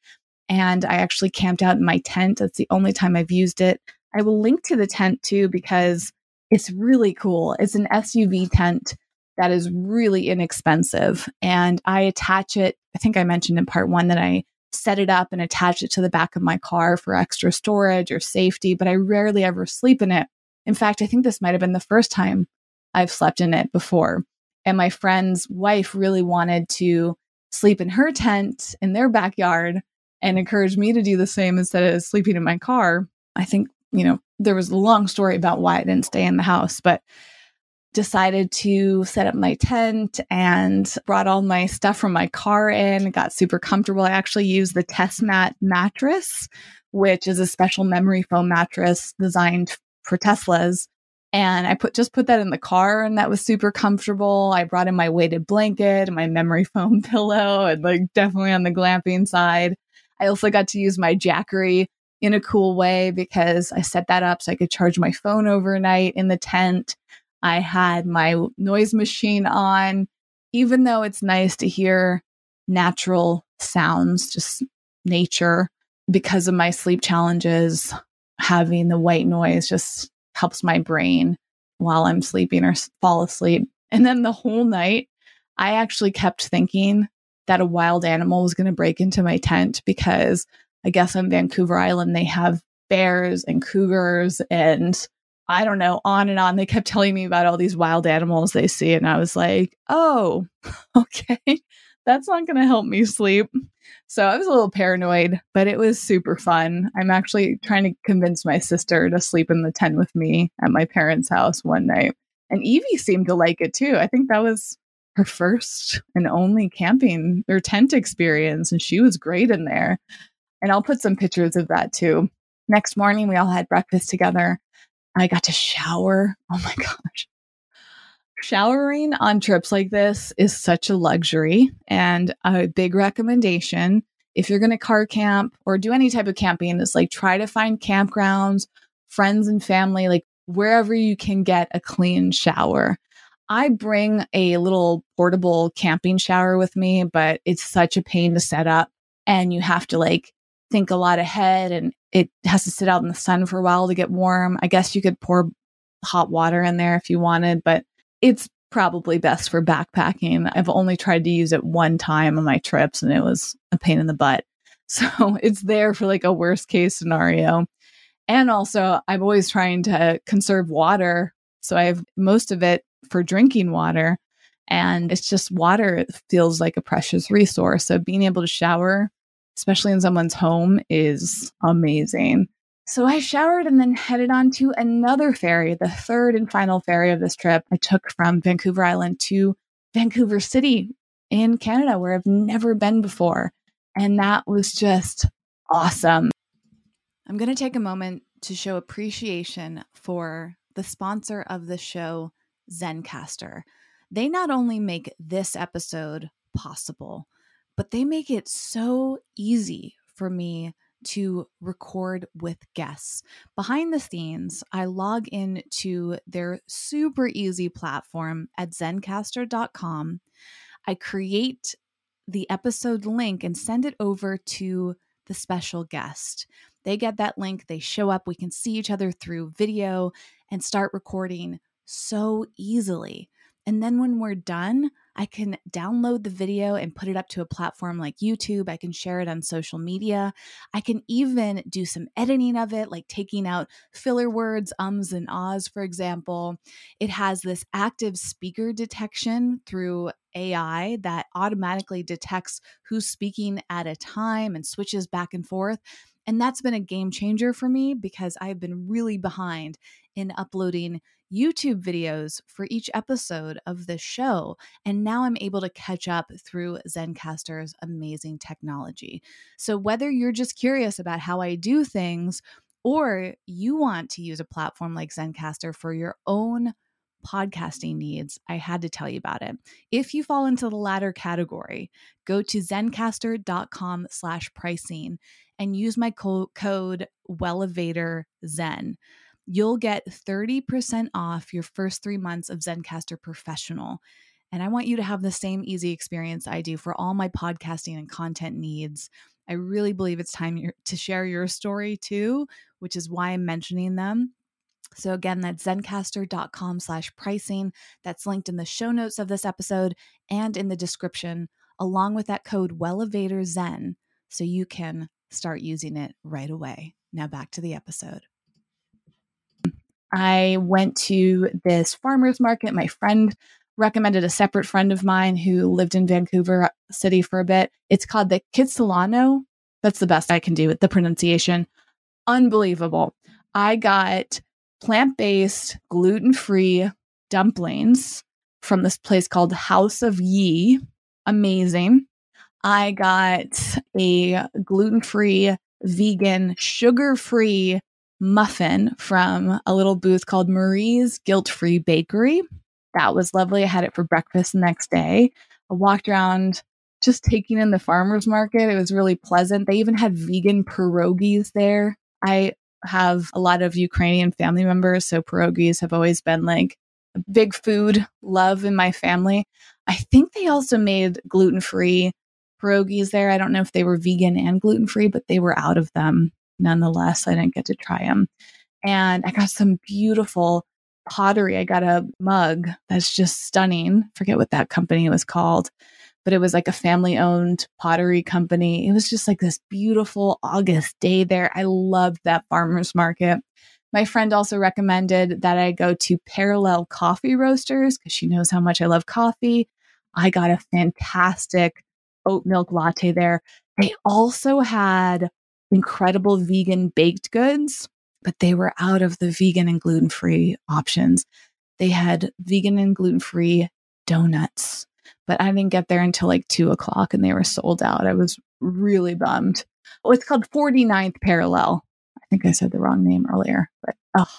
and I actually camped out in my tent. That's the only time I've used it. I will link to the tent too because it's really cool. It's an SUV tent that is really inexpensive. And I attach it, I think I mentioned in part one that I set it up and attach it to the back of my car for extra storage or safety, but I rarely ever sleep in it. In fact, I think this might have been the first time I've slept in it before. And my friend's wife really wanted to sleep in her tent in their backyard and encouraged me to do the same instead of sleeping in my car. I think you know, there was a long story about why I didn't stay in the house, but decided to set up my tent and brought all my stuff from my car in, got super comfortable. I actually used the Tesmat mattress, which is a special memory foam mattress designed for Teslas. And I put just put that in the car and that was super comfortable. I brought in my weighted blanket my memory <laughs> foam pillow and like definitely on the glamping side. I also got to use my Jackery in a cool way because I set that up so I could charge my phone overnight in the tent. I had my noise machine on, even though it's nice to hear natural sounds, just nature, because of my sleep challenges, having the white noise just helps my brain while I'm sleeping or fall asleep. And then the whole night, I actually kept thinking that a wild animal was going to break into my tent because I guess on Vancouver Island, they have bears and cougars and I don't know, on and on. They kept telling me about all these wild animals they see. And I was like, oh, <laughs> okay, that's not going to help me sleep. So I was a little paranoid, but it was super fun. I'm actually trying to convince my sister to sleep in the tent with me at my parents' house one night. And Evie seemed to like it too. I think that was her first and only camping or tent experience, and she was great in there. And I'll put some pictures of that too. Next morning, we all had breakfast together. I got to shower. Oh my <laughs> gosh. Showering on trips like this is such a luxury and a big recommendation. If you're going to car camp or do any type of camping, is like try to find campgrounds, friends and family, like wherever you can get a clean shower. I bring a little portable camping shower with me, but it's such a pain to set up and you have to like think a lot ahead and it has to sit out in the sun for a while to get warm. I guess you could pour hot water in there if you wanted, but it's probably best for backpacking. I've only tried to use it one time on my trips and it was a pain in the butt. <laughs> So it's there for like a worst case scenario. And also, I'm always trying to conserve water. So I have most of it for drinking water. And it's just water feels like a precious resource. So being able to shower, especially in someone's home, is amazing. So I showered and then headed on to another ferry, the third and final ferry of this trip. I took from Vancouver Island to Vancouver City in Canada, where I've never been before. And that was just awesome. I'm going to take a moment to show appreciation for the sponsor of the show, Zencastr. They not only make this episode possible, but they make it so easy for me to record with guests. Behind the scenes, I log in to their super easy platform at zencastr.com. I create the episode link and send it over to the special guest. They get that link, they show up, we can see each other through video and start recording so easily. And then when we're done, I can download the video and put it up to a platform like YouTube. I can share it on social media. I can even do some editing of it, like taking out filler words, ums, and ahs, for example. It has this active speaker detection through AI that automatically detects who's speaking at a time and switches back and forth. And that's been a game changer for me because I've been really behind in uploading YouTube videos for each episode of the show. And now I'm able to catch up through Zencastr's amazing technology. So, whether you're just curious about how I do things, or you want to use a platform like Zencastr for your own podcasting needs, I had to tell you about it. If you fall into the latter category, go to zencastr.com slash pricing and use my co- code WELLEVATRZEN you'll get 30% off your first three months of Zencastr Professional. And I want you to have the same easy experience I do for all my podcasting and content needs. I really believe it's time to share your story too, which is why I'm mentioning them. So again, that's zencastr.com slash pricing. That's linked in the show notes of this episode and in the description, along with that code WELLEVATRZEN, so you can start using it right away. Now back to the episode. I went to this farmer's market. My friend recommended a separate friend of mine who lived in Vancouver City for a bit. It's called the Kitsilano. That's the best I can do with the pronunciation. Unbelievable. I got plant based, gluten free dumplings from this place called House of Yi. Amazing. I got a gluten free, vegan, sugar free muffin from a little booth called Marie's Guilt Free Bakery. That was lovely. I had it for breakfast the next day. I walked around just taking in the farmer's market. It was really pleasant. They even had vegan pierogies there. I have a lot of Ukrainian family members, so pierogies have always been like a big food love in my family. I think they also made gluten free pierogies there. I don't know if they were vegan and gluten free, but they were out of them nonetheless. I didn't get to try them. And I got some beautiful pottery. I got a mug that's just stunning. Forget what that company was called, but it was like a family owned pottery company. It was just like this beautiful August day there. I loved that farmer's market. My friend also recommended that I go to Parallel Coffee Roasters because she knows how much I love coffee. I got a fantastic oat milk latte there. They also had incredible vegan baked goods, but they were out of the vegan and gluten free options. They had vegan and gluten free donuts. but I didn't get there until like two o'clock and they were sold out. I was really bummed. Oh, it's called 49th Parallel. I think I said the wrong name earlier, but oh,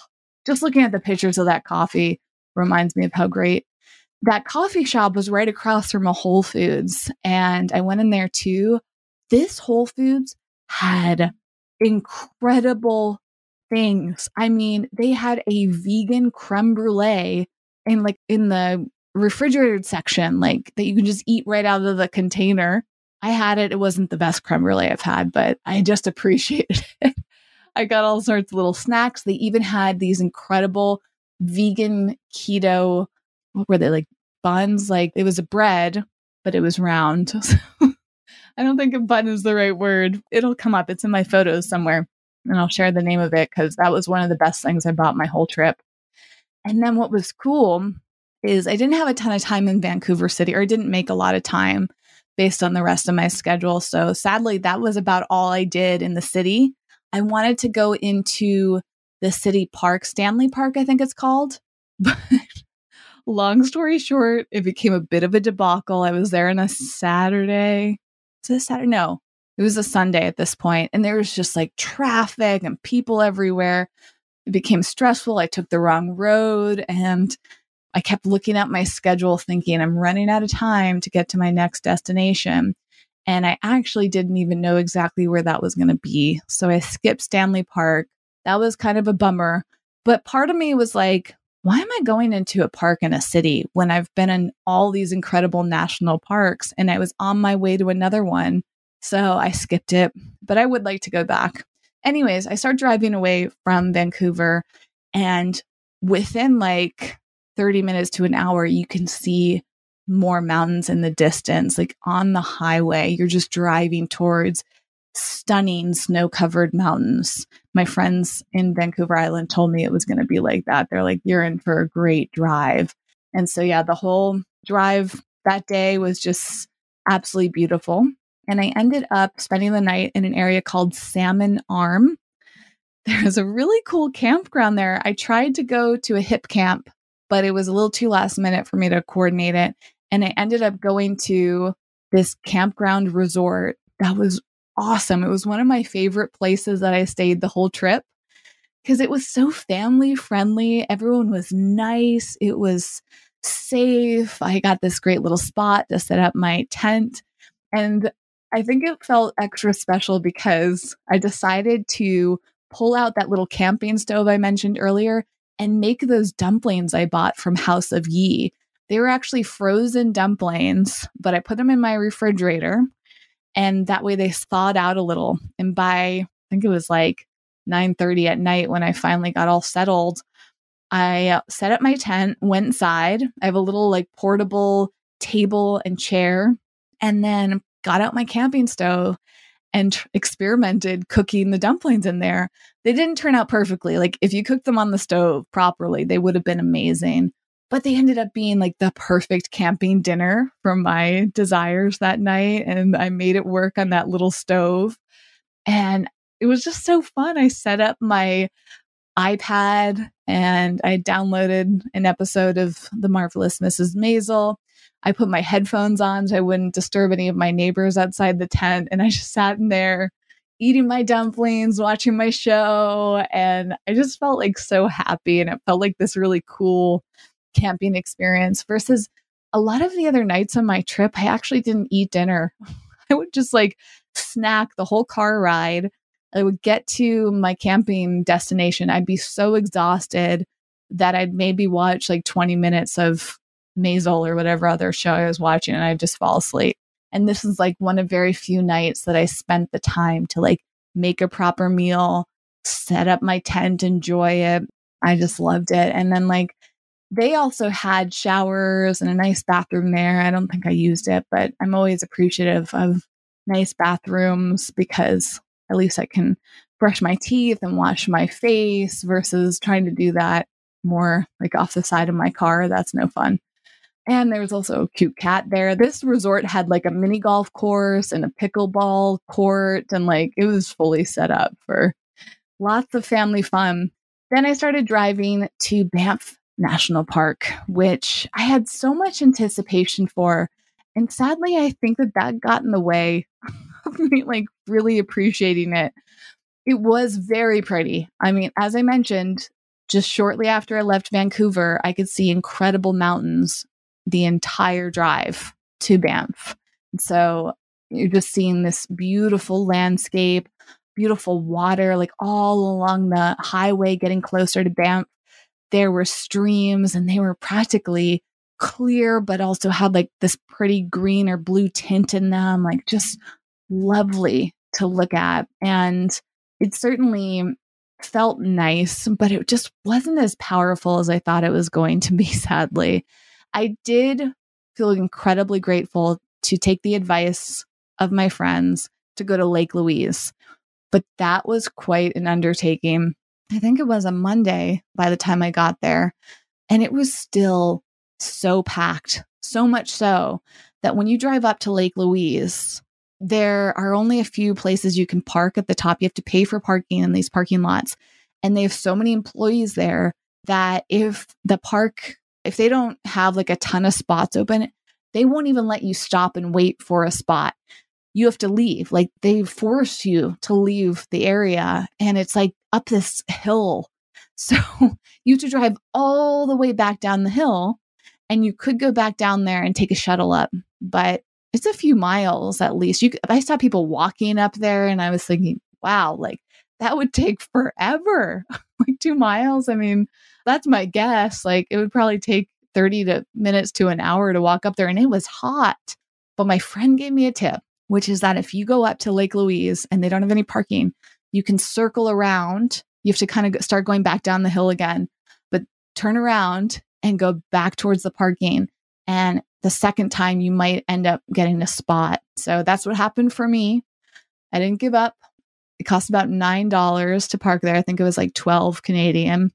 just looking at the pictures of that coffee reminds me of how great that coffee shop was right across from a Whole Foods. And I went in there too. This Whole Foods had incredible things. I mean, they had a vegan creme brulee and like in the refrigerated section, like that you can just eat right out of the container. I had it. It wasn't the best creme brulee I've had, but I just <laughs> appreciated it. I got all sorts of little snacks. They even had these incredible vegan keto, what were they like buns? Like it was a bread, but it was round. <laughs> I don't think a bun is the right word. It'll come up. It's in my photos somewhere and I'll share the name of it because that was one of the best things I bought my whole trip. And then what was cool is I didn't have a ton of time in Vancouver City, or I didn't make a lot of time based on the rest of my schedule. So sadly, that was about all I did in the city. I wanted to go into the city park, Stanley Park, I think it's called. <laughs> But long story short, it became a bit of a debacle. I was there on a Saturday. Is it Saturday? No, it was a Sunday at this point, and there was just like traffic and people everywhere. It became stressful. I took the wrong road and I kept looking at my schedule thinking I'm running out of time to get to my next destination. And I actually didn't even know exactly where that was going to be. So I skipped Stanley Park. That was kind of a bummer. But part of me was like, why am I going into a park in a city when I've been in all these incredible national parks and I was on my way to another one? So I skipped it, but I would like to go back. Anyways, I start driving away from Vancouver, and within like 30 minutes to an hour, you can see more mountains in the distance. Like on the highway, you're just driving towards stunning snow covered mountains. My friends in Vancouver Island told me it was going to be like that. They're like, you're in for a great drive. And so, yeah, the whole drive that day was just absolutely beautiful and I ended up spending the night in an area called Salmon Arm. There's a really cool campground there. I tried to go to a Hipcamp, but it was a little too last minute for me to coordinate it. And I ended up going to this campground resort that was awesome. It was one of my favorite places that I stayed the whole trip because it was so family friendly. Everyone was nice. It was safe. I got this great little spot to set up my tent. And I think it felt extra special because I decided to pull out that little camping stove I mentioned earlier and make those dumplings I bought from House of Yi. They were actually frozen dumplings, but I put them in my refrigerator and that way they thawed out a little. And by I think it was like 9:30 at night when I finally got all settled, I uh, set up my tent, went inside. I have a little like portable table and chair and then got out my camping stove and experimented cooking the dumplings in there. They didn't turn out perfectly. Like if you cooked them on the stove properly, they would have been amazing. But they ended up being like the perfect camping dinner for my desires that night. And I made it work on that little stove. And it was just so fun. I set up my iPad and I downloaded an episode of The Marvelous Mrs. Maisel I put my headphones on so I wouldn't disturb any of my neighbors outside the tent. And I just sat in there eating my dumplings, watching my show. And I just felt like so happy. And it felt like this really cool camping experience versus a lot of the other nights on my trip, I actually didn't eat dinner. <laughs> I would just like snack the whole car ride. I would get to my camping destination. I'd be so exhausted that I'd maybe watch like 20 minutes of Maisel or whatever other show I was watching and I'd just fall asleep. And this is like one of very few nights that I spent the time to like make a proper meal, set up my tent, enjoy it. I just loved it. And then like they also had showers and a nice bathroom there. I don't think I used it, but I'm always appreciative of nice bathrooms because at least I can brush my teeth and wash my face versus trying to do that more like off the side of my car. That's no fun. And there was also a cute cat there. This resort had like a mini golf course and a pickleball court, and like it was fully set up for lots of family fun. Then I started driving to Banff National Park, which I had so much anticipation for. And sadly, I think that that got in the way <laughs> of me like really appreciating it. It was very pretty. I mean, as I mentioned, just shortly after I left Vancouver, I could see incredible mountains the entire drive to Banff. And so you're just seeing this beautiful landscape, beautiful water, like all along the highway getting closer to Banff. There were streams and they were practically clear, but also had like this pretty green or blue tint in them, like just mm-hmm. lovely to look at. And it certainly felt nice, but it just wasn't as powerful as I thought it was going to be, <laughs> sadly. I did feel incredibly grateful to take the advice of my friends to go to Lake Louise, but that was quite an undertaking. I think it was a Monday by the time I got there, and it was still so packed, so much so that when you drive up to Lake Louise, there are only a few places you can park at the top. You have to pay for parking in these parking lots. And they have so many employees there that if the park, if they don't have like a ton of spots open, they won't even let you stop and wait for a spot. You have to leave. Like they force you to leave the area. And it's like up this hill. <laughs> So you have to drive all the way back down the hill. And you could go back down there and take a shuttle up. But it's a few miles at least. You, I saw people walking up there, and I was thinking, wow, like that would take forever, <laughs> like two miles. I mean, that's my guess. Like it would probably take 30 to minutes to an hour to walk up there, and it was hot. But my friend gave me a tip, which is that if you go up to Lake Louise and they don't have any parking, you can circle around. You have to kind of start going back down the hill again, but turn around and go back towards the parking. And the second time you might end up getting a spot. So that's what happened for me. I didn't give up. It cost about $9 to park there. I think it was like 12 Canadian.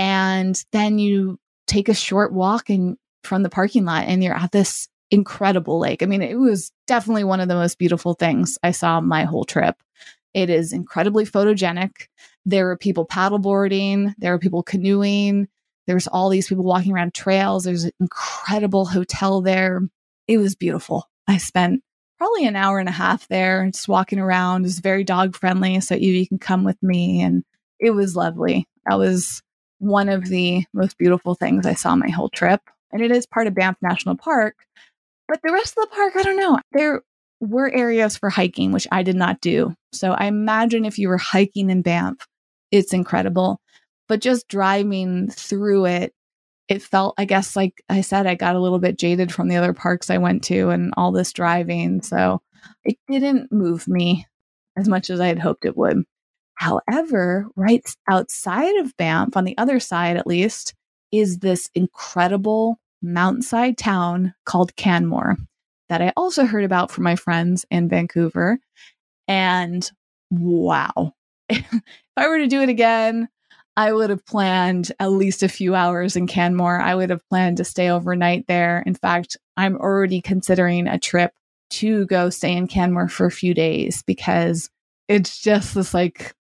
And then you take a short walk and from the parking lot and you're at this incredible lake. I mean, it was definitely one of the most beautiful things I saw my whole trip. It is incredibly photogenic. There were people paddleboarding, there were people canoeing, there's all these people walking around trails. There's an incredible hotel there. It was beautiful. I spent probably an hour and a half there just walking around. It was very dog friendly. So you, you can come with me. And it was lovely. That was one of the most beautiful things I saw my whole trip. And it is part of Banff National Park. But the rest of the park, I don't know. There were areas for hiking, which I did not do. So I imagine if you were hiking in Banff, it's incredible. But just driving through it it felt i guess like i said i got a little bit jaded from the other parks i went to and all this driving. So it didn't move me as much as i had hoped it would. However right outside of banff on the other side at least is this incredible mountainside town called canmore that i also heard about from my friends in vancouver and wow <laughs> if i were to do it again I would have planned at least a few hours in Canmore. I would have planned to stay overnight there. In fact, I'm already considering a trip to go stay in Canmore for a few days because it's just this like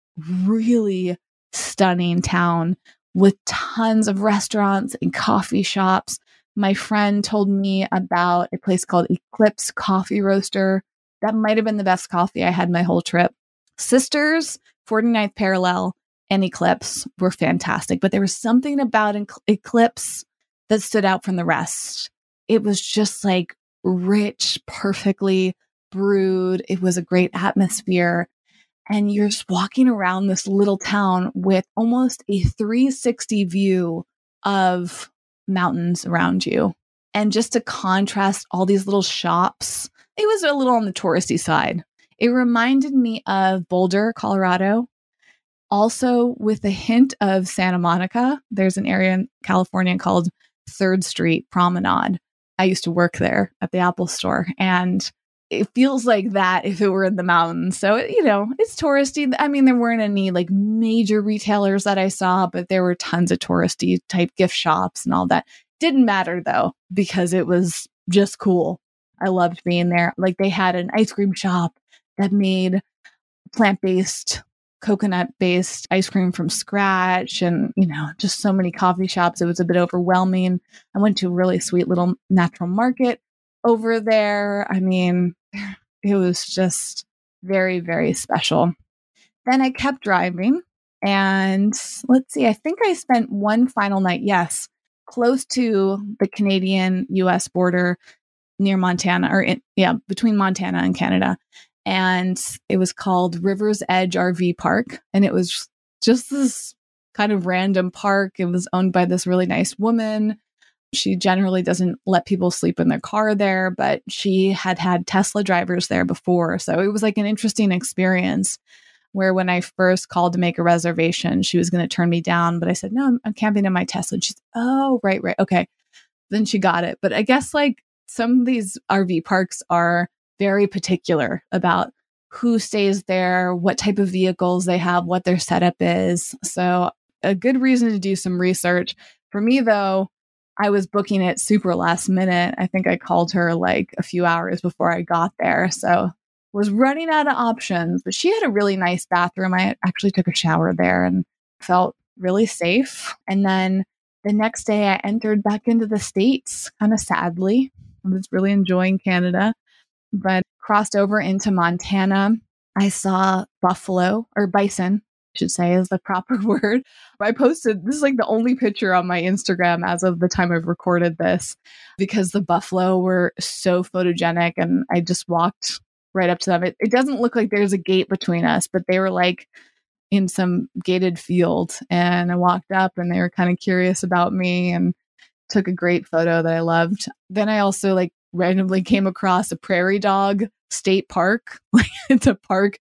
really stunning town with tons of restaurants and coffee shops. My friend told me about a place called Eclipse Coffee Roaster. That might have been the best coffee I had my whole trip. Sisters, 49th Parallel and Eclipse were fantastic, but there was something about Eclipse that stood out from the rest. It was just like rich, perfectly brewed. It was a great atmosphere. And you're just walking around this little town with almost a 360 view of mountains around you. And just to contrast all these little shops, it was a little on the touristy side. It reminded me of Boulder, Colorado, also with a hint of Santa Monica. There's an area in California called Third Street Promenade. I used to work there at the Apple store and it feels like that if it were in the mountains. So, you know, it's touristy. I mean, there weren't any like major retailers that I saw, but there were tons of touristy type gift shops and all that. Didn't matter though, because it was just cool. I loved being there. Like they had an ice cream shop that made plant based coconut based ice cream from scratch and you know just so many coffee shops it was a bit overwhelming i went to a really sweet little natural market over there. I mean, it was just very, very special. Then I kept driving. And let's see, I think I spent one final night, yes, close to the Canadian US border near Montana, or in, yeah, between Montana and Canada. And it was called River's Edge RV Park. And it was just this kind of random park. It was owned by this really nice woman. She generally doesn't let people sleep in their car there, but she had had Tesla drivers there before. So it was like an interesting experience where when I first called to make a reservation, she was going to turn me down. But I said, no, I'm, I'm camping in my Tesla. And she's, oh, right, right. Okay. Then she got it. But I guess like some of these RV parks are very particular about who stays there, what type of vehicles they have, what their setup is. So, a good reason to do some research. For me, though, I was booking it super last minute. I think I called her like a few hours before I got there. So, was running out of options, but she had a really nice bathroom. I actually took a shower there and felt really safe. And then the next day, I entered back into the States kind of sadly. I was really enjoying Canada, but crossed over into Montana. I saw buffalo or bison, should say is the proper <laughs> word. I posted this is like the only picture on my Instagram as of the time I've recorded this because the buffalo were so photogenic and I just walked right up to them. It, it doesn't look like there's a gate between us, but they were like in some gated field. And I walked up and they were kind of curious about me and took a great photo that I loved. Then I also like randomly came across a prairie dog state park. <laughs> Like it's a park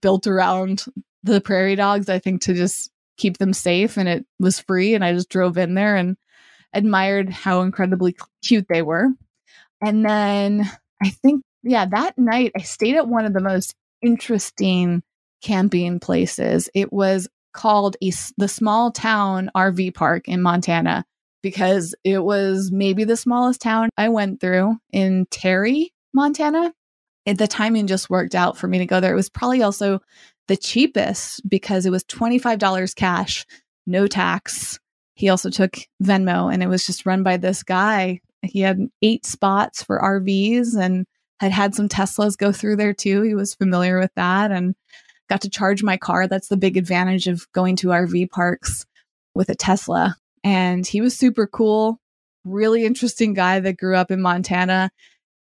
built around the prairie dogs, I think, to just keep them safe. And it was free. And I just drove in there and admired how incredibly cute they were. And then I think yeah, that night I stayed at one of the most interesting camping places. It was called a, the small town RV park in Montana because it was maybe the smallest town I went through in Terry, Montana. And the timing just worked out for me to go there. It was probably also the cheapest because it was $25 cash, no tax. He also took Venmo and it was just run by this guy. He had eight spots for RVs and had had some Teslas go through there too. He was familiar with that and got to charge my car. That's the big advantage of going to RV parks with a Tesla. And he was super cool, really interesting guy that grew up in Montana.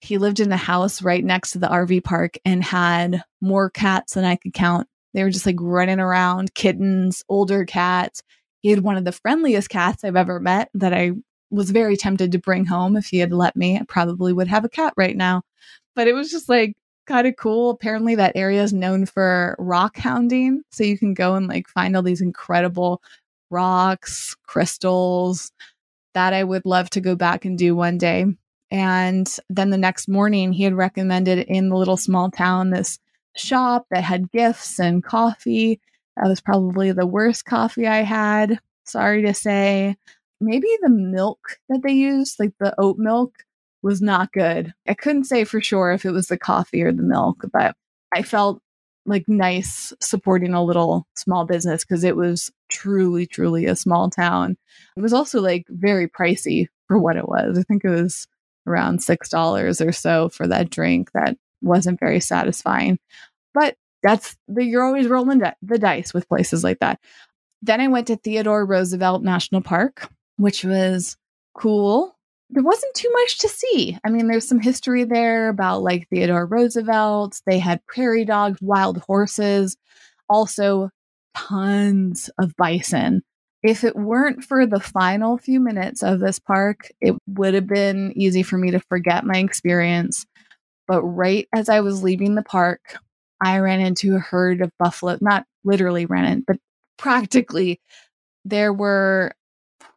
He lived in the house right next to the RV park and had more cats than I could count. They were just like running around, kittens, older cats. He had one of the friendliest cats I've ever met that I was very tempted to bring home if he had let me. I probably would have a cat right now but it was just like kind of cool. Apparently, that area is known for rock hounding. So you can go and like find all these incredible rocks, crystals that I would love to go back and do one day. And then the next morning, he had recommended in the little small town this shop that had gifts and coffee. That was probably the worst coffee I had. Sorry to say. Maybe the milk that they used, like the oat milk, was not good. I couldn't say for sure if it was the coffee or the milk, but I felt like nice supporting a little small business because it was truly, truly a small town. It was also like very pricey for what it was. I think it was around $6 or so for that drink that wasn't very satisfying. But that's the, you're always rolling the dice with places like that. Then I went to Theodore Roosevelt National Park, which was cool there wasn't too much to see. I mean, there's some history there about like Theodore Roosevelt. They had prairie dogs, wild horses, also tons of bison. If it weren't for the final few minutes of this park, it would have been easy for me to forget my experience. But right as I was leaving the park, I ran into a herd of buffalo, not literally ran in, but practically. There were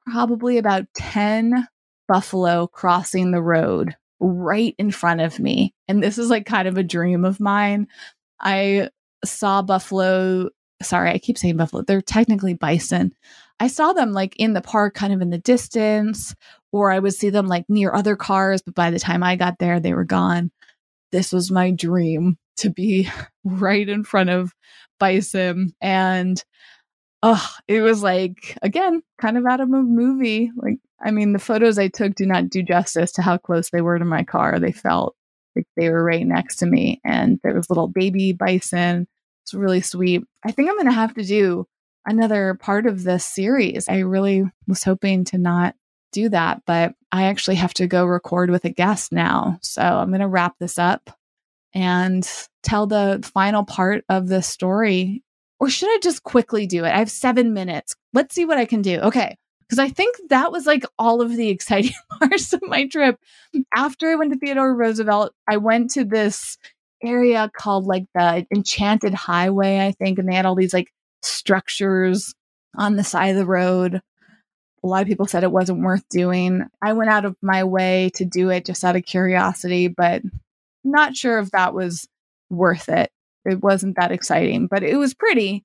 probably about 10 buffalo crossing the road right in front of me. And this is like kind of a dream of mine. I saw buffalo. Sorry, I keep saying buffalo. They're technically bison. I saw them like in the park, kind of in the distance, or I would see them like near other cars. But by the time I got there, they were gone. This was my dream to be <laughs> right in front of bison. And oh, it was like, again, kind of out of a movie. Like I mean, the photos I took do not do justice to how close they were to my car. They felt like they were right next to me. And there was little baby bison. It's really sweet. I think I'm going to have to do another part of this series. I really was hoping to not do that, but I actually have to go record with a guest now. So I'm going to wrap this up and tell the final part of the story. Or should I just quickly do it? I have seven minutes. Let's see what I can do. Okay. Because I think that was like all of the <laughs> exciting parts of my trip. After I went to Theodore Roosevelt, I went to this area called like the Enchanted Highway, I think. And they had all these like structures on the side of the road. A lot of people said it wasn't worth doing. I went out of my way to do it just out of curiosity, but not sure if that was worth it. It wasn't that exciting, but it was pretty.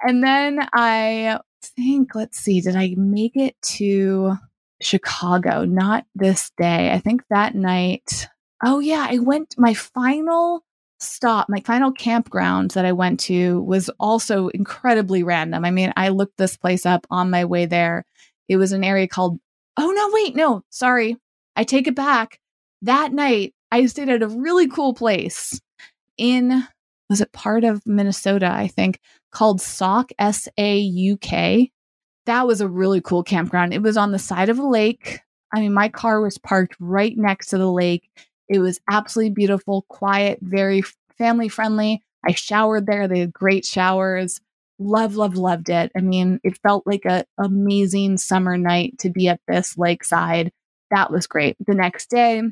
And then I think, let's see, did I make it to Chicago? Not this day. I think that night. Oh, yeah, I went my final stop, my final campground that I went to was also incredibly random. I mean, I looked this place up on my way there. It was an area called, oh, no, wait, no, sorry. I take it back. That night, I stayed at a really cool place in, was it part of Minnesota, I think, called Sauk, S A U K. That was a really cool campground. It was on the side of a lake. I mean, my car was parked right next to the lake. It was absolutely beautiful, quiet, very family friendly. I showered there. They had great showers. Love, love, loved it. I mean, it felt like an amazing summer night to be at this lakeside. That was great. The next day,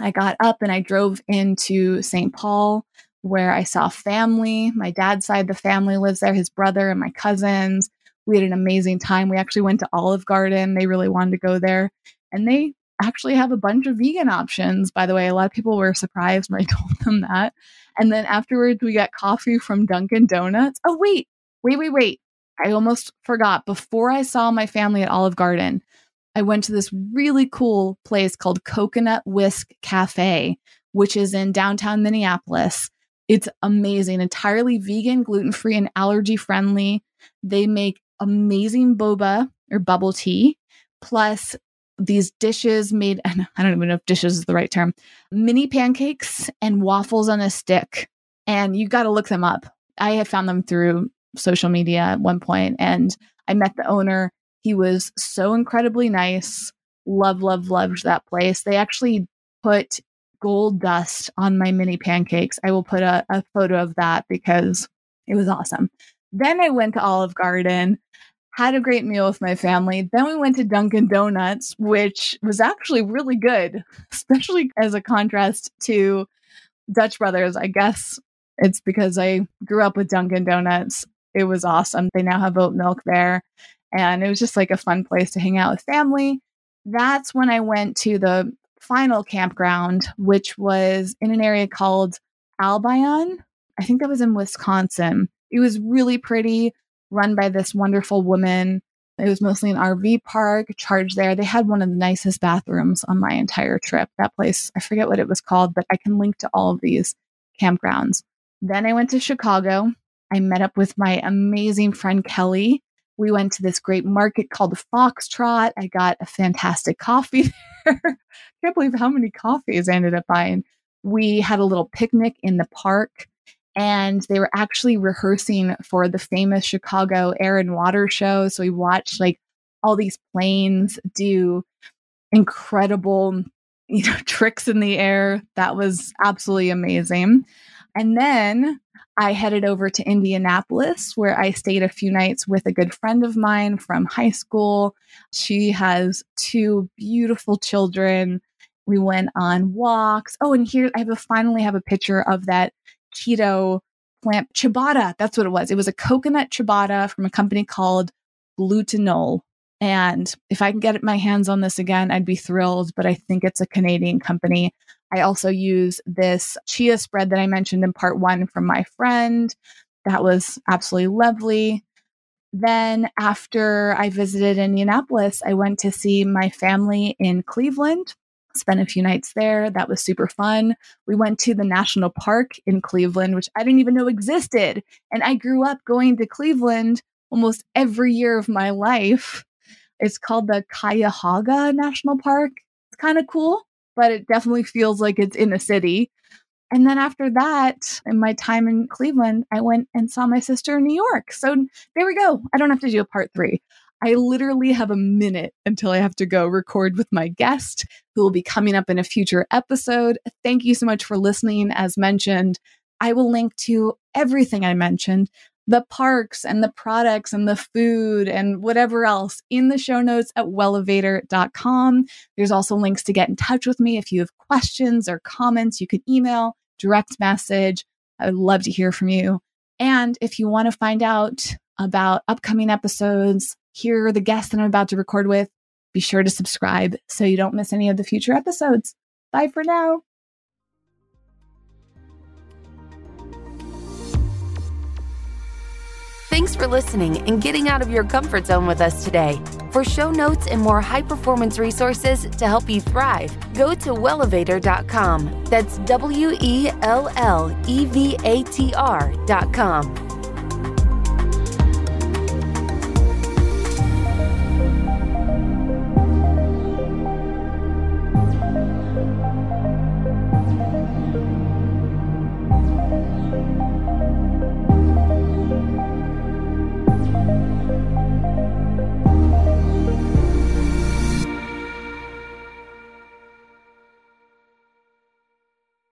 I got up and I drove into St. Paul where I saw family. My dad's side, the family lives there, his brother and my cousins. We had an amazing time. We actually went to Olive Garden. They really wanted to go there. And they actually have a bunch of vegan options. By the way, a lot of people were surprised when I <laughs> told them that. And then afterwards, we got coffee from Dunkin' Donuts. Oh, wait, wait, wait, wait. I almost forgot. Before I saw my family at Olive Garden, I went to this really cool place called Coconut Whisk Cafe, which is in downtown Minneapolis. It's amazing, entirely vegan, gluten free, and allergy friendly. They make amazing boba or bubble tea, plus these dishes made, <laughs> I don't even know if dishes is the right term, mini pancakes and waffles on a stick. And you got to look them up. I had found them through social media at one point and I met the owner. He was so incredibly nice. Love, love, loved that place. They actually put gold dust on my mini pancakes. I will put a, a photo of that because it was awesome. Then I went to Olive Garden had a great meal with my family. Then we went to Dunkin' Donuts, which was actually really good, <laughs> especially as a contrast to Dutch Brothers. I guess it's because I grew up with Dunkin' Donuts. It was awesome. They now have oat milk there. And it was just like a fun place to hang out with family. That's when I went to the final campground, which was in an area called Albion. I think that was in Wisconsin. It was really pretty run by this wonderful woman. It was mostly an RV park, charged there. They had one of the nicest bathrooms on my entire trip. That place, I forget what it was called, but I can link to all of these campgrounds. Then I went to Chicago. I met up with my amazing friend Kelly. We went to this great market called Foxtrot. I got a fantastic coffee <laughs> there. I Can't believe how many coffees I ended up buying. We had a little picnic in the park and they were actually rehearsing for the famous Chicago Air and Water Show. So we watched like all these planes do incredible, you know, <laughs> tricks in the air. That was absolutely amazing. And then I headed over to Indianapolis where I stayed a few nights with a good friend of mine from high school. She has two beautiful children. We went on walks. Oh, and here I have a, finally have a picture of that keto plant ciabatta. That's what it was. It was a coconut ciabatta from a company called Glutenull. And if I can get my hands on this again, I'd be thrilled. But I think it's a Canadian company. I also use this chia spread that I mentioned in part one from my friend. That was absolutely lovely. Then, after I visited Indianapolis, I went to see my family in Cleveland spent a few nights there. That was super fun. We went to the national park in Cleveland, which I didn't even know existed. And I grew up going to Cleveland almost every year of my life. It's called the Cuyahoga National Park. It's kind of cool, but it definitely feels like it's in a city. And then after that, in my time in Cleveland, I went and saw my sister in New York. So there we go. I don't have to do a part three. I literally have a minute until I have to go record with my guest who will be coming up in a future episode. Thank you so much for listening. As mentioned, I will link to everything I mentioned the parks and the products and the food and whatever else in the show notes at wellevatr.com. There's also links to get in touch with me if you have questions or comments. You can email, direct message. I would love to hear from you. And if you want to find out about upcoming episodes, hear the guests that I'm about to record with, be sure to subscribe so you don't miss any of the future episodes. Bye for now. Thanks for listening and getting out of your comfort zone with us today. For show notes and more high performance resources to help you thrive, go to wellevatr.com. That's W E L L E V A T R.com.